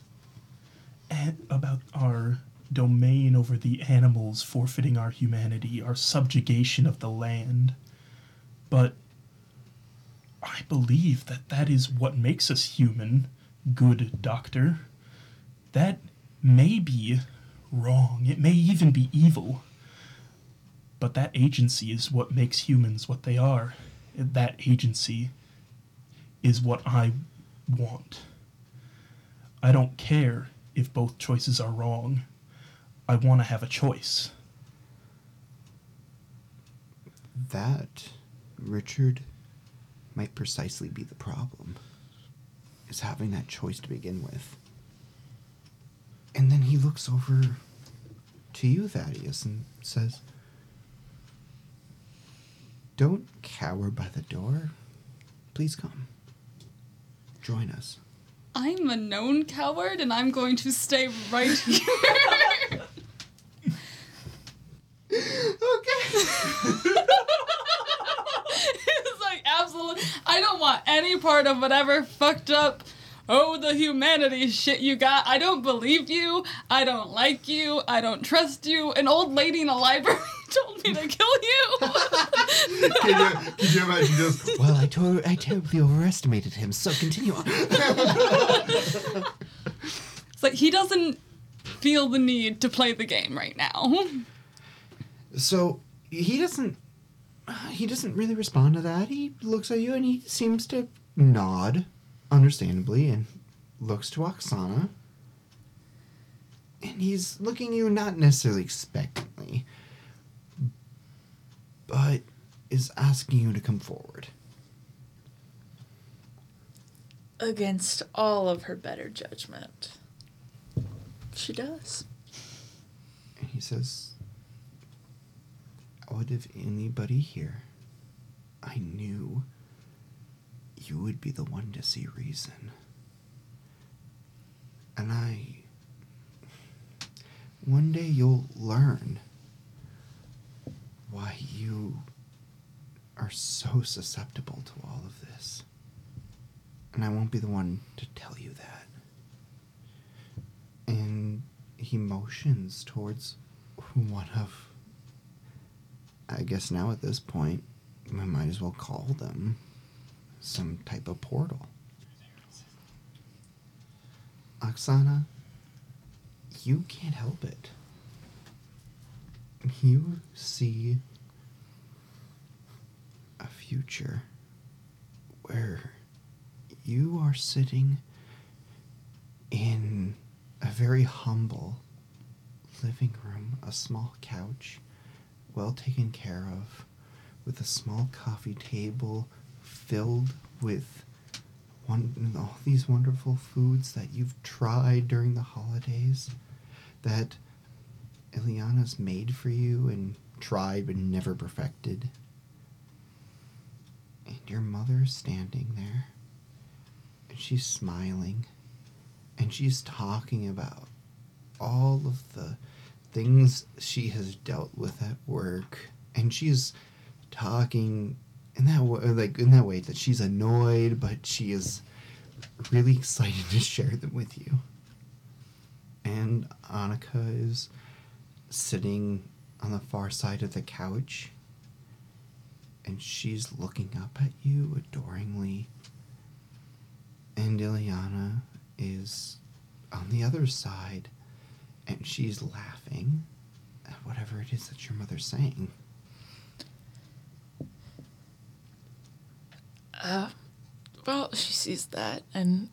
about our domain over the animals forfeiting our humanity, our subjugation of the land. But I believe that that is what makes us human, good doctor. That may be wrong. It may even be evil. But that agency is what makes humans what they are. That agency is what I want. I don't care if both choices are wrong. I want to have a choice. That, Richard, might precisely be the problem. Is having that choice to begin with. And then he looks over to you, Thaddeus, and says, Don't cower by the door. Please come. Join us. I'm a known coward and I'm going to stay right here. Okay. it's like absolutely I don't want any part of whatever fucked up oh the humanity shit you got. I don't believe you. I don't like you. I don't trust you. An old lady in a library told me to kill you. Can you, can you imagine just, well, I, to- I totally overestimated him, so continue on. it's like he doesn't feel the need to play the game right now. So he doesn't he doesn't really respond to that. He looks at you and he seems to nod, understandably, and looks to Oksana. And he's looking at you not necessarily expectantly, but is asking you to come forward. Against all of her better judgment. She does. And he says, Out of anybody here, I knew you would be the one to see reason. And I. One day you'll learn why you are so susceptible to all of this. And I won't be the one to tell you that. And he motions towards one of. I guess now at this point, we might as well call them some type of portal. Oksana, you can't help it. You see a future where you are sitting in a very humble living room, a small couch, well taken care of, with a small coffee table filled with one, all these wonderful foods that you've tried during the holidays that Ileana's made for you and tried but never perfected. And your mother's standing there. And she's smiling. And she's talking about all of the things she has dealt with at work. And she's talking in that way, uh, like in that way that she's annoyed, but she is really excited to share them with you. And Annika is sitting on the far side of the couch and she's looking up at you adoringly. And Ileana is on the other side and she's laughing at whatever it is that your mother's saying. Uh, well, she sees that, and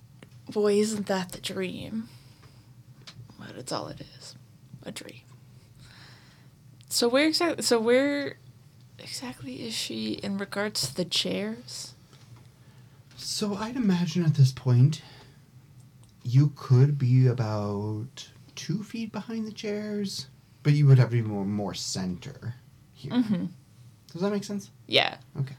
boy, isn't that the dream. But it's all it is, a dream. So where exactly? So where exactly is she in regards to the chairs? So I'd imagine at this point, you could be about two feet behind the chairs, but you would have to be more, more center here. Mm-hmm. Does that make sense? Yeah. Okay.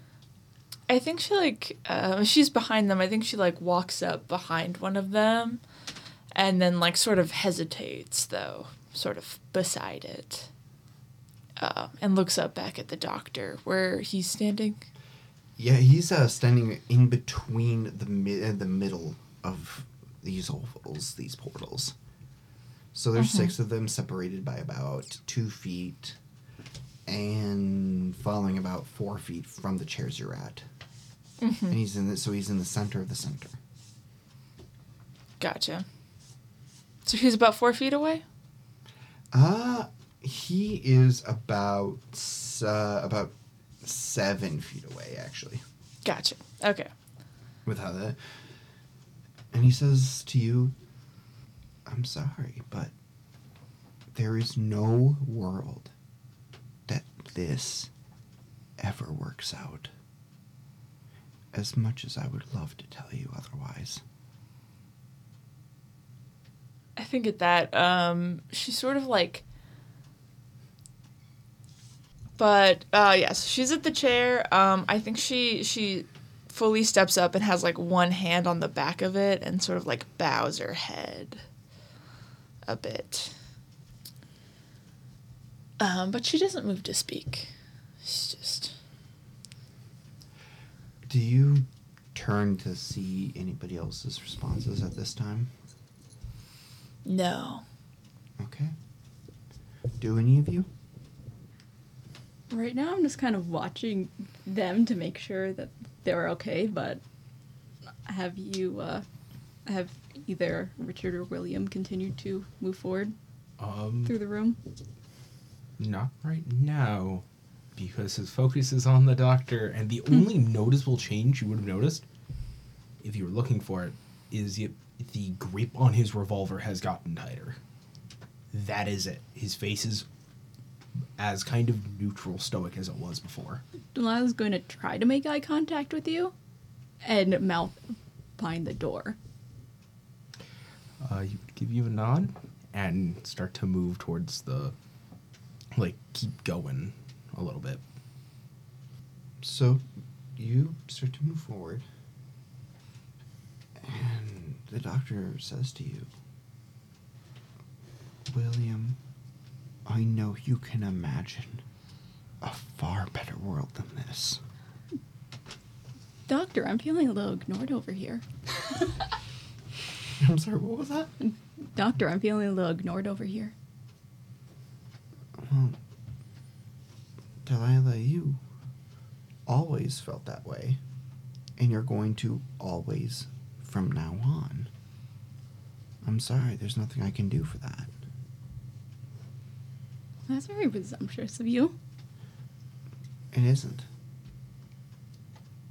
I think she like uh, she's behind them. I think she like walks up behind one of them, and then like sort of hesitates though, sort of beside it, uh, and looks up back at the doctor where he's standing. Yeah, he's uh, standing in between the mi- uh, the middle of these ovals, these portals. So there's six of them separated by about two feet, and falling about four feet from the chairs you're at. And he's in the, so he's in the center of the center. Gotcha. So he's about four feet away. Uh he is about uh, about seven feet away, actually. Gotcha. Okay. With how that, and he says to you, "I'm sorry, but there is no world that this ever works out. As much as I would love to tell you otherwise." I think at that, um, she's sort of like. But uh, yes, she's at the chair. Um, I think she she fully steps up and has like one hand on the back of it and sort of like bows her head a bit. Um, but she doesn't move to speak. She's just Do you turn to see anybody else's responses at this time? no. Okay. Do any of you? Right now, I'm just kind of watching them to make sure that they're okay. But have you, uh, have either Richard or William continued to move forward Um, through the room? Not right now, because his focus is on the doctor, and the only noticeable change you would have noticed, if you were looking for it, is y- the grip on his revolver has gotten tighter. That is it. His face is as kind of neutral, stoic as it was before. Delilah's going to try to make eye contact with you, and mouth behind the door. Uh, you give you a nod and start to move towards the, like, keep going a little bit. So you start to move forward, and the doctor says to you, William, I know you can imagine a far better world than this. Doctor, I'm feeling a little ignored over here. I'm sorry, what was that? Doctor, I'm feeling a little ignored over here. Well, Delilah, you always felt that way, and you're going to always from now on. I'm sorry, there's nothing I can do for that. That's very presumptuous of you. It isn't.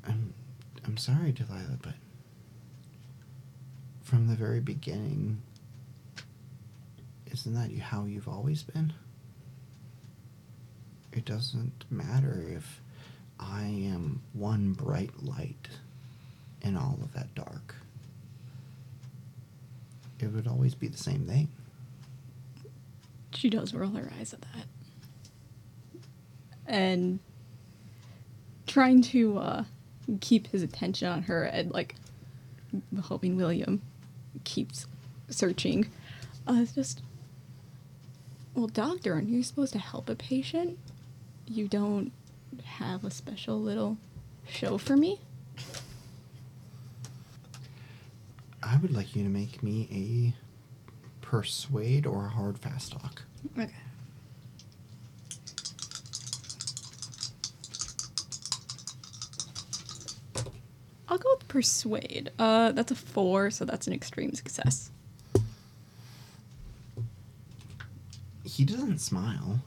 I'm I'm sorry, Delilah, but from the very beginning, isn't that you how you've always been? It doesn't matter if I am one bright light in all of that dark. It would always be the same thing. She does roll her eyes at that. And trying to uh, keep his attention on her and like hoping William keeps searching. Uh, it's just, well, doctor, aren't you supposed to help a patient? You don't have a special little show for me? I would like you to make me a persuade or a hard fast talk. Okay. I'll go with persuade. Uh, that's a four, so that's an extreme success. He doesn't smile,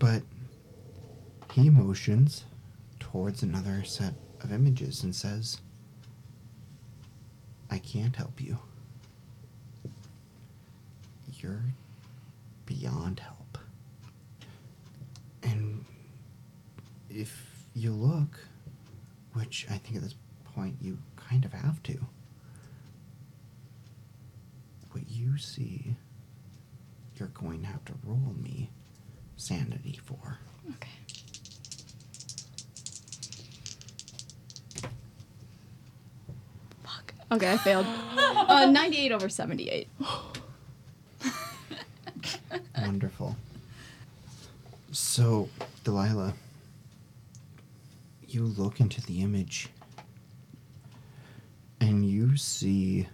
but he motions towards another set of images and says, I can't help you. You're beyond help. And if you look, which I think at this point you kind of have to, what you see, you're going to have to roll me sanity for. Okay. Fuck. Okay, I failed. Uh, 98 over 78. Wonderful. So, Delilah, you look into the image and you see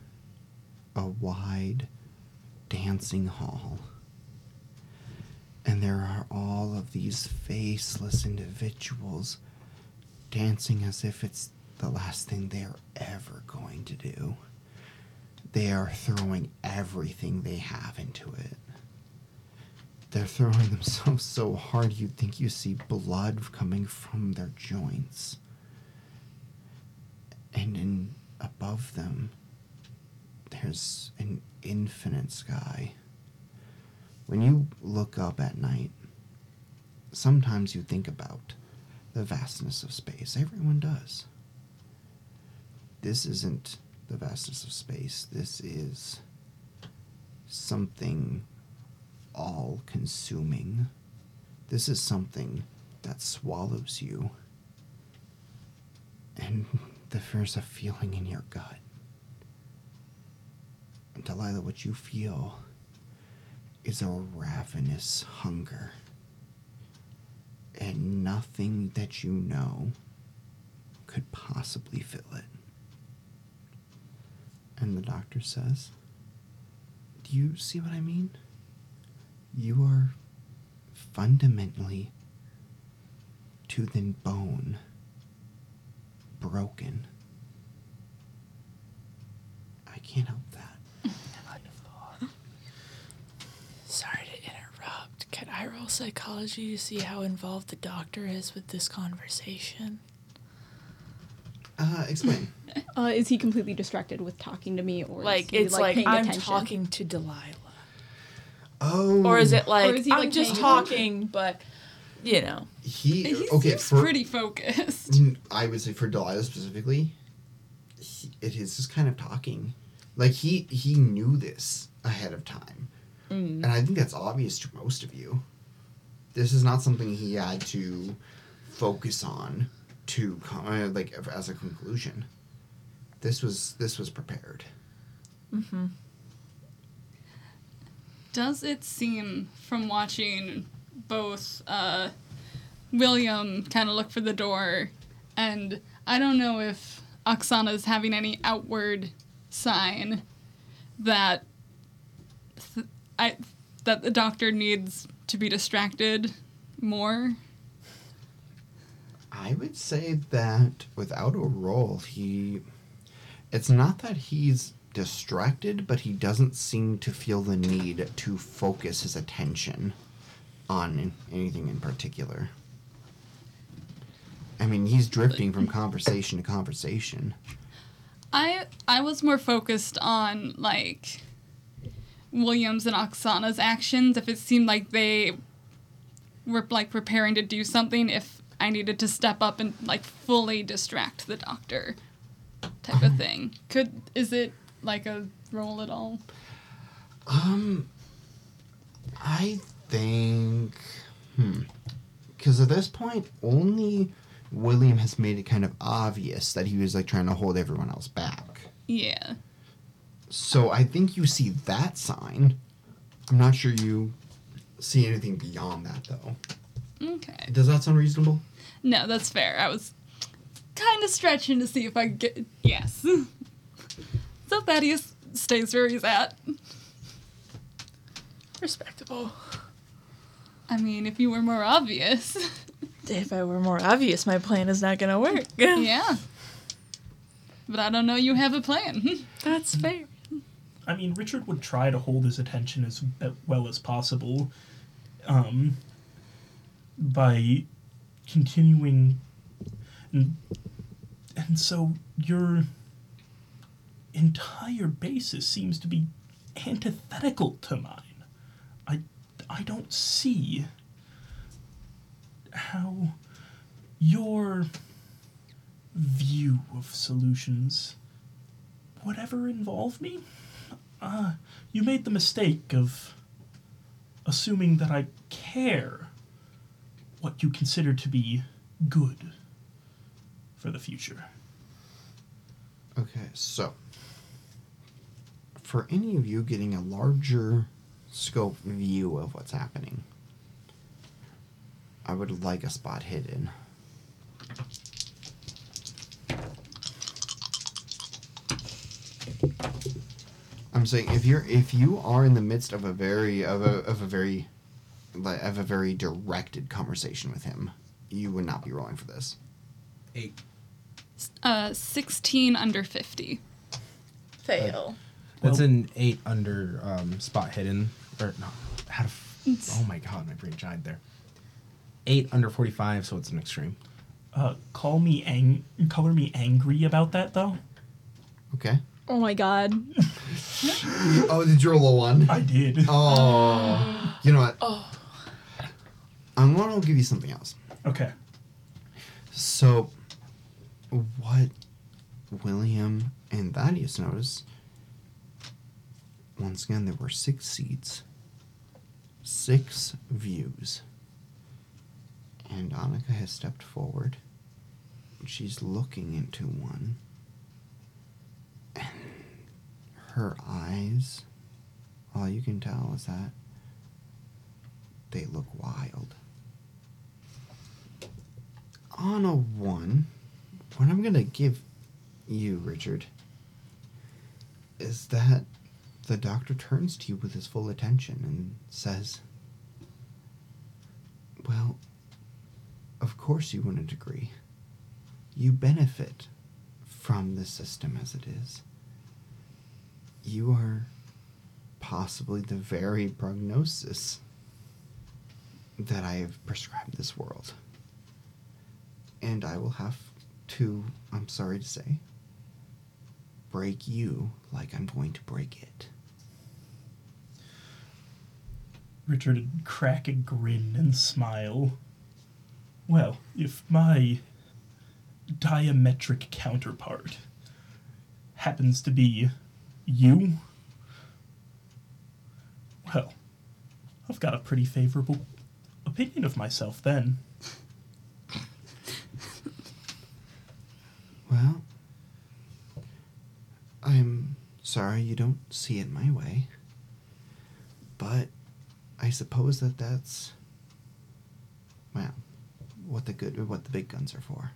a wide dancing hall. And there are all of these faceless individuals dancing as if it's the last thing they're ever going to do. They are throwing everything they have into it. They're throwing themselves so hard you'd think you see blood coming from their joints. And in above them there's an infinite sky. When you look up at night, sometimes you think about the vastness of space. Everyone does. This isn't the vastness of space. This is something all consuming. This is something that swallows you. And there's a feeling in your gut. And Delilah, what you feel is a ravenous hunger. And nothing that you know could possibly fill it. And the doctor says, Do you see what I mean? You are fundamentally, to the bone, broken. I can't help that. Sorry to interrupt. Can I roll psychology to see how involved the doctor is with this conversation? Uh, explain. Uh, is he completely distracted with talking to me, or is Like he, it's like, paying I'm attention? talking to Delilah, oh. or is it like is he, I'm like, just paying talking, but you know, he? He okay, seems for pretty focused. I would say for Delilah specifically, he, it is just kind of talking. Like he he knew this ahead of time, and I think that's obvious to most of you. This is not something he had to focus on to come uh, like as a conclusion. This was this was prepared. Mm-hmm. Does it seem from watching both uh, William kind of look for the door, and I don't know if Oksana's having any outward sign that th- I that the doctor needs to be distracted more. I would say that without a roll, he. It's not that he's distracted, but he doesn't seem to feel the need to focus his attention on anything in particular. I mean, he's drifting from conversation to conversation. I I was more focused on like Williams and Oksana's actions. If it seemed like they were like preparing to do something, if I needed to step up and like fully distract the doctor, type of thing. Could is it like a roll at all? Um, I think. Hmm. Because at this point, only William has made it kind of obvious that he was like trying to hold everyone else back. Yeah. So I think you see that sign. I'm not sure you see anything beyond that though. Okay. Does that sound reasonable? No, that's fair. I was kind of stretching to see if I could get. Yes. so Thaddeus stays where he's at. Respectable. I mean, if you were more obvious. If I were more obvious, my plan is not gonna work. yeah. But I don't know you have a plan. That's fair. I mean, Richard would try to hold his attention as well as possible um, by continuing. And, and so your entire basis seems to be antithetical to mine. I, I don't see how your view of solutions would ever involve me. Uh, you made the mistake of assuming that I care what you consider to be good for the future. Okay, so for any of you getting a larger scope view of what's happening, I would like a spot hidden. I'm saying if you're if you are in the midst of a very of a of a very like of a very directed conversation with him, you would not be rolling for this. Eight. Uh, 16 under 50. Fail. That's Well- an eight under um, spot hidden. Or no, how to. F- oh my god, my brain died there. Eight under forty-five, so it's an extreme. Uh, call me ang- color me angry about that though. Okay. Oh my god. Oh, did you roll a one? I did. Oh, you know what? Oh. I'm going to give you something else. Okay. So, what William and Thaddeus noticed, once again, there were six seats, six views. And Annika has stepped forward. She's looking into one. And her eyes, all you can tell is that they look wild on a one, what I'm gonna give you, Richard, is that the doctor turns to you with his full attention and says, Well, of course you wouldn't agree. You benefit from the system as it is. You are possibly the very prognosis that I have prescribed this world and I will have to, I'm sorry to say, break you like I'm going to break it. Richard crack a grin and smile. Well, if my diametric counterpart happens to be you, well, I've got a pretty favorable opinion of myself then. Well, I'm sorry you don't see it my way, but I suppose that that's, well, what the good, what the big guns are for.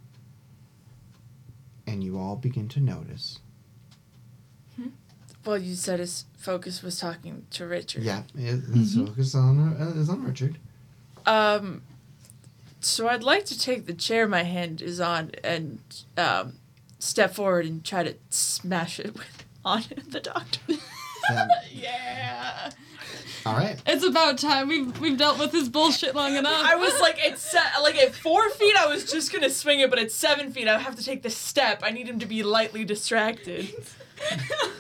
And you all begin to notice. Well, you said his focus was talking to Richard. Yeah, it, it's focused on uh, is on Richard. Um, so I'd like to take the chair my hand is on and um, step forward and try to smash it with on the doctor. Yeah. All right. It's about time. We've, we've dealt with his bullshit long enough. I was like it's se- like at four feet, I was just gonna swing it, but at seven feet, I have to take the step. I need him to be lightly distracted.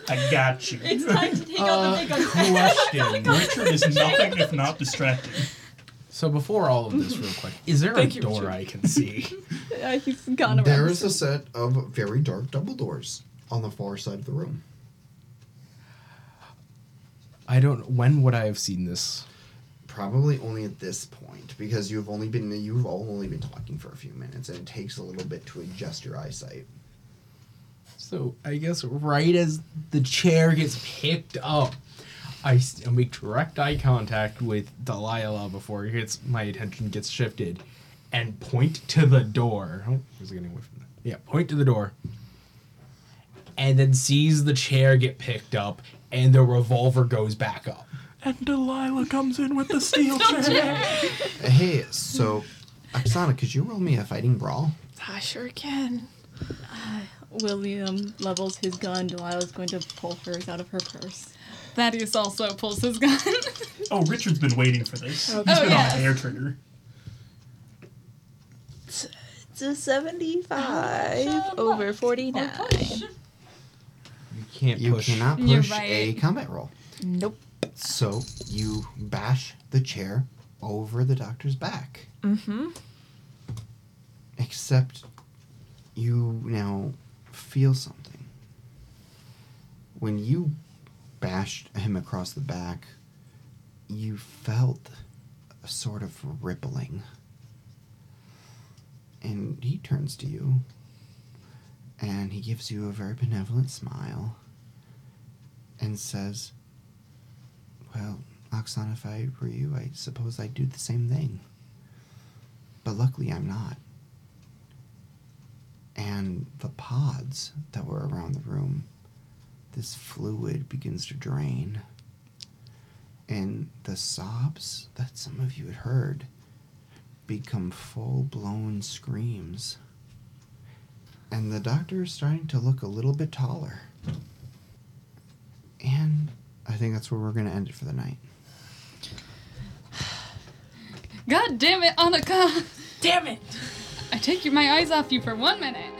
I got you. It's time to take out the big uh, guns. Question. Richard is nothing if not distracting. So before all of this, real quick, is there Thank a you, door Richard. I can see? Yeah, he's gone around. There is a set of very dark double doors on the far side of the room. I don't. When would I have seen this? Probably only at this point because you've only been you've all only been talking for a few minutes and it takes a little bit to adjust your eyesight. So I guess right as the chair gets picked up, I I make direct eye contact with Delilah before it gets my attention gets shifted, and point to the door. Oh, it getting away from that? Yeah, point to the door, and then sees the chair get picked up, and the revolver goes back up. And Delilah comes in with the steel chair. Hey, so Oksana, could you roll me a fighting brawl? I sure can. Uh, William levels his gun. Delilah's going to pull hers out of her purse. Thaddeus also pulls his gun. Oh, Richard's been waiting for this. Oh, He's Oh, been yes. on a hair trigger. It's a 75 over 49. You can't You push. cannot You're push a combat roll. Nope. So you bash the chair over the doctor's back. Mm-hmm. Except you now feel something. When you bashed him across the back, you felt a sort of rippling. And he turns to you and he gives you a very benevolent smile and says, Well, Oksana, if I were you, I suppose I'd do the same thing. But luckily, I'm not. And the pods that were around the room, this fluid begins to drain. And the sobs that some of you had heard become full blown screams. And the doctor is starting to look a little bit taller. And I think that's where we're going to end it for the night. God damn it, Annika! Damn it! I take your, my eyes off you for one minute.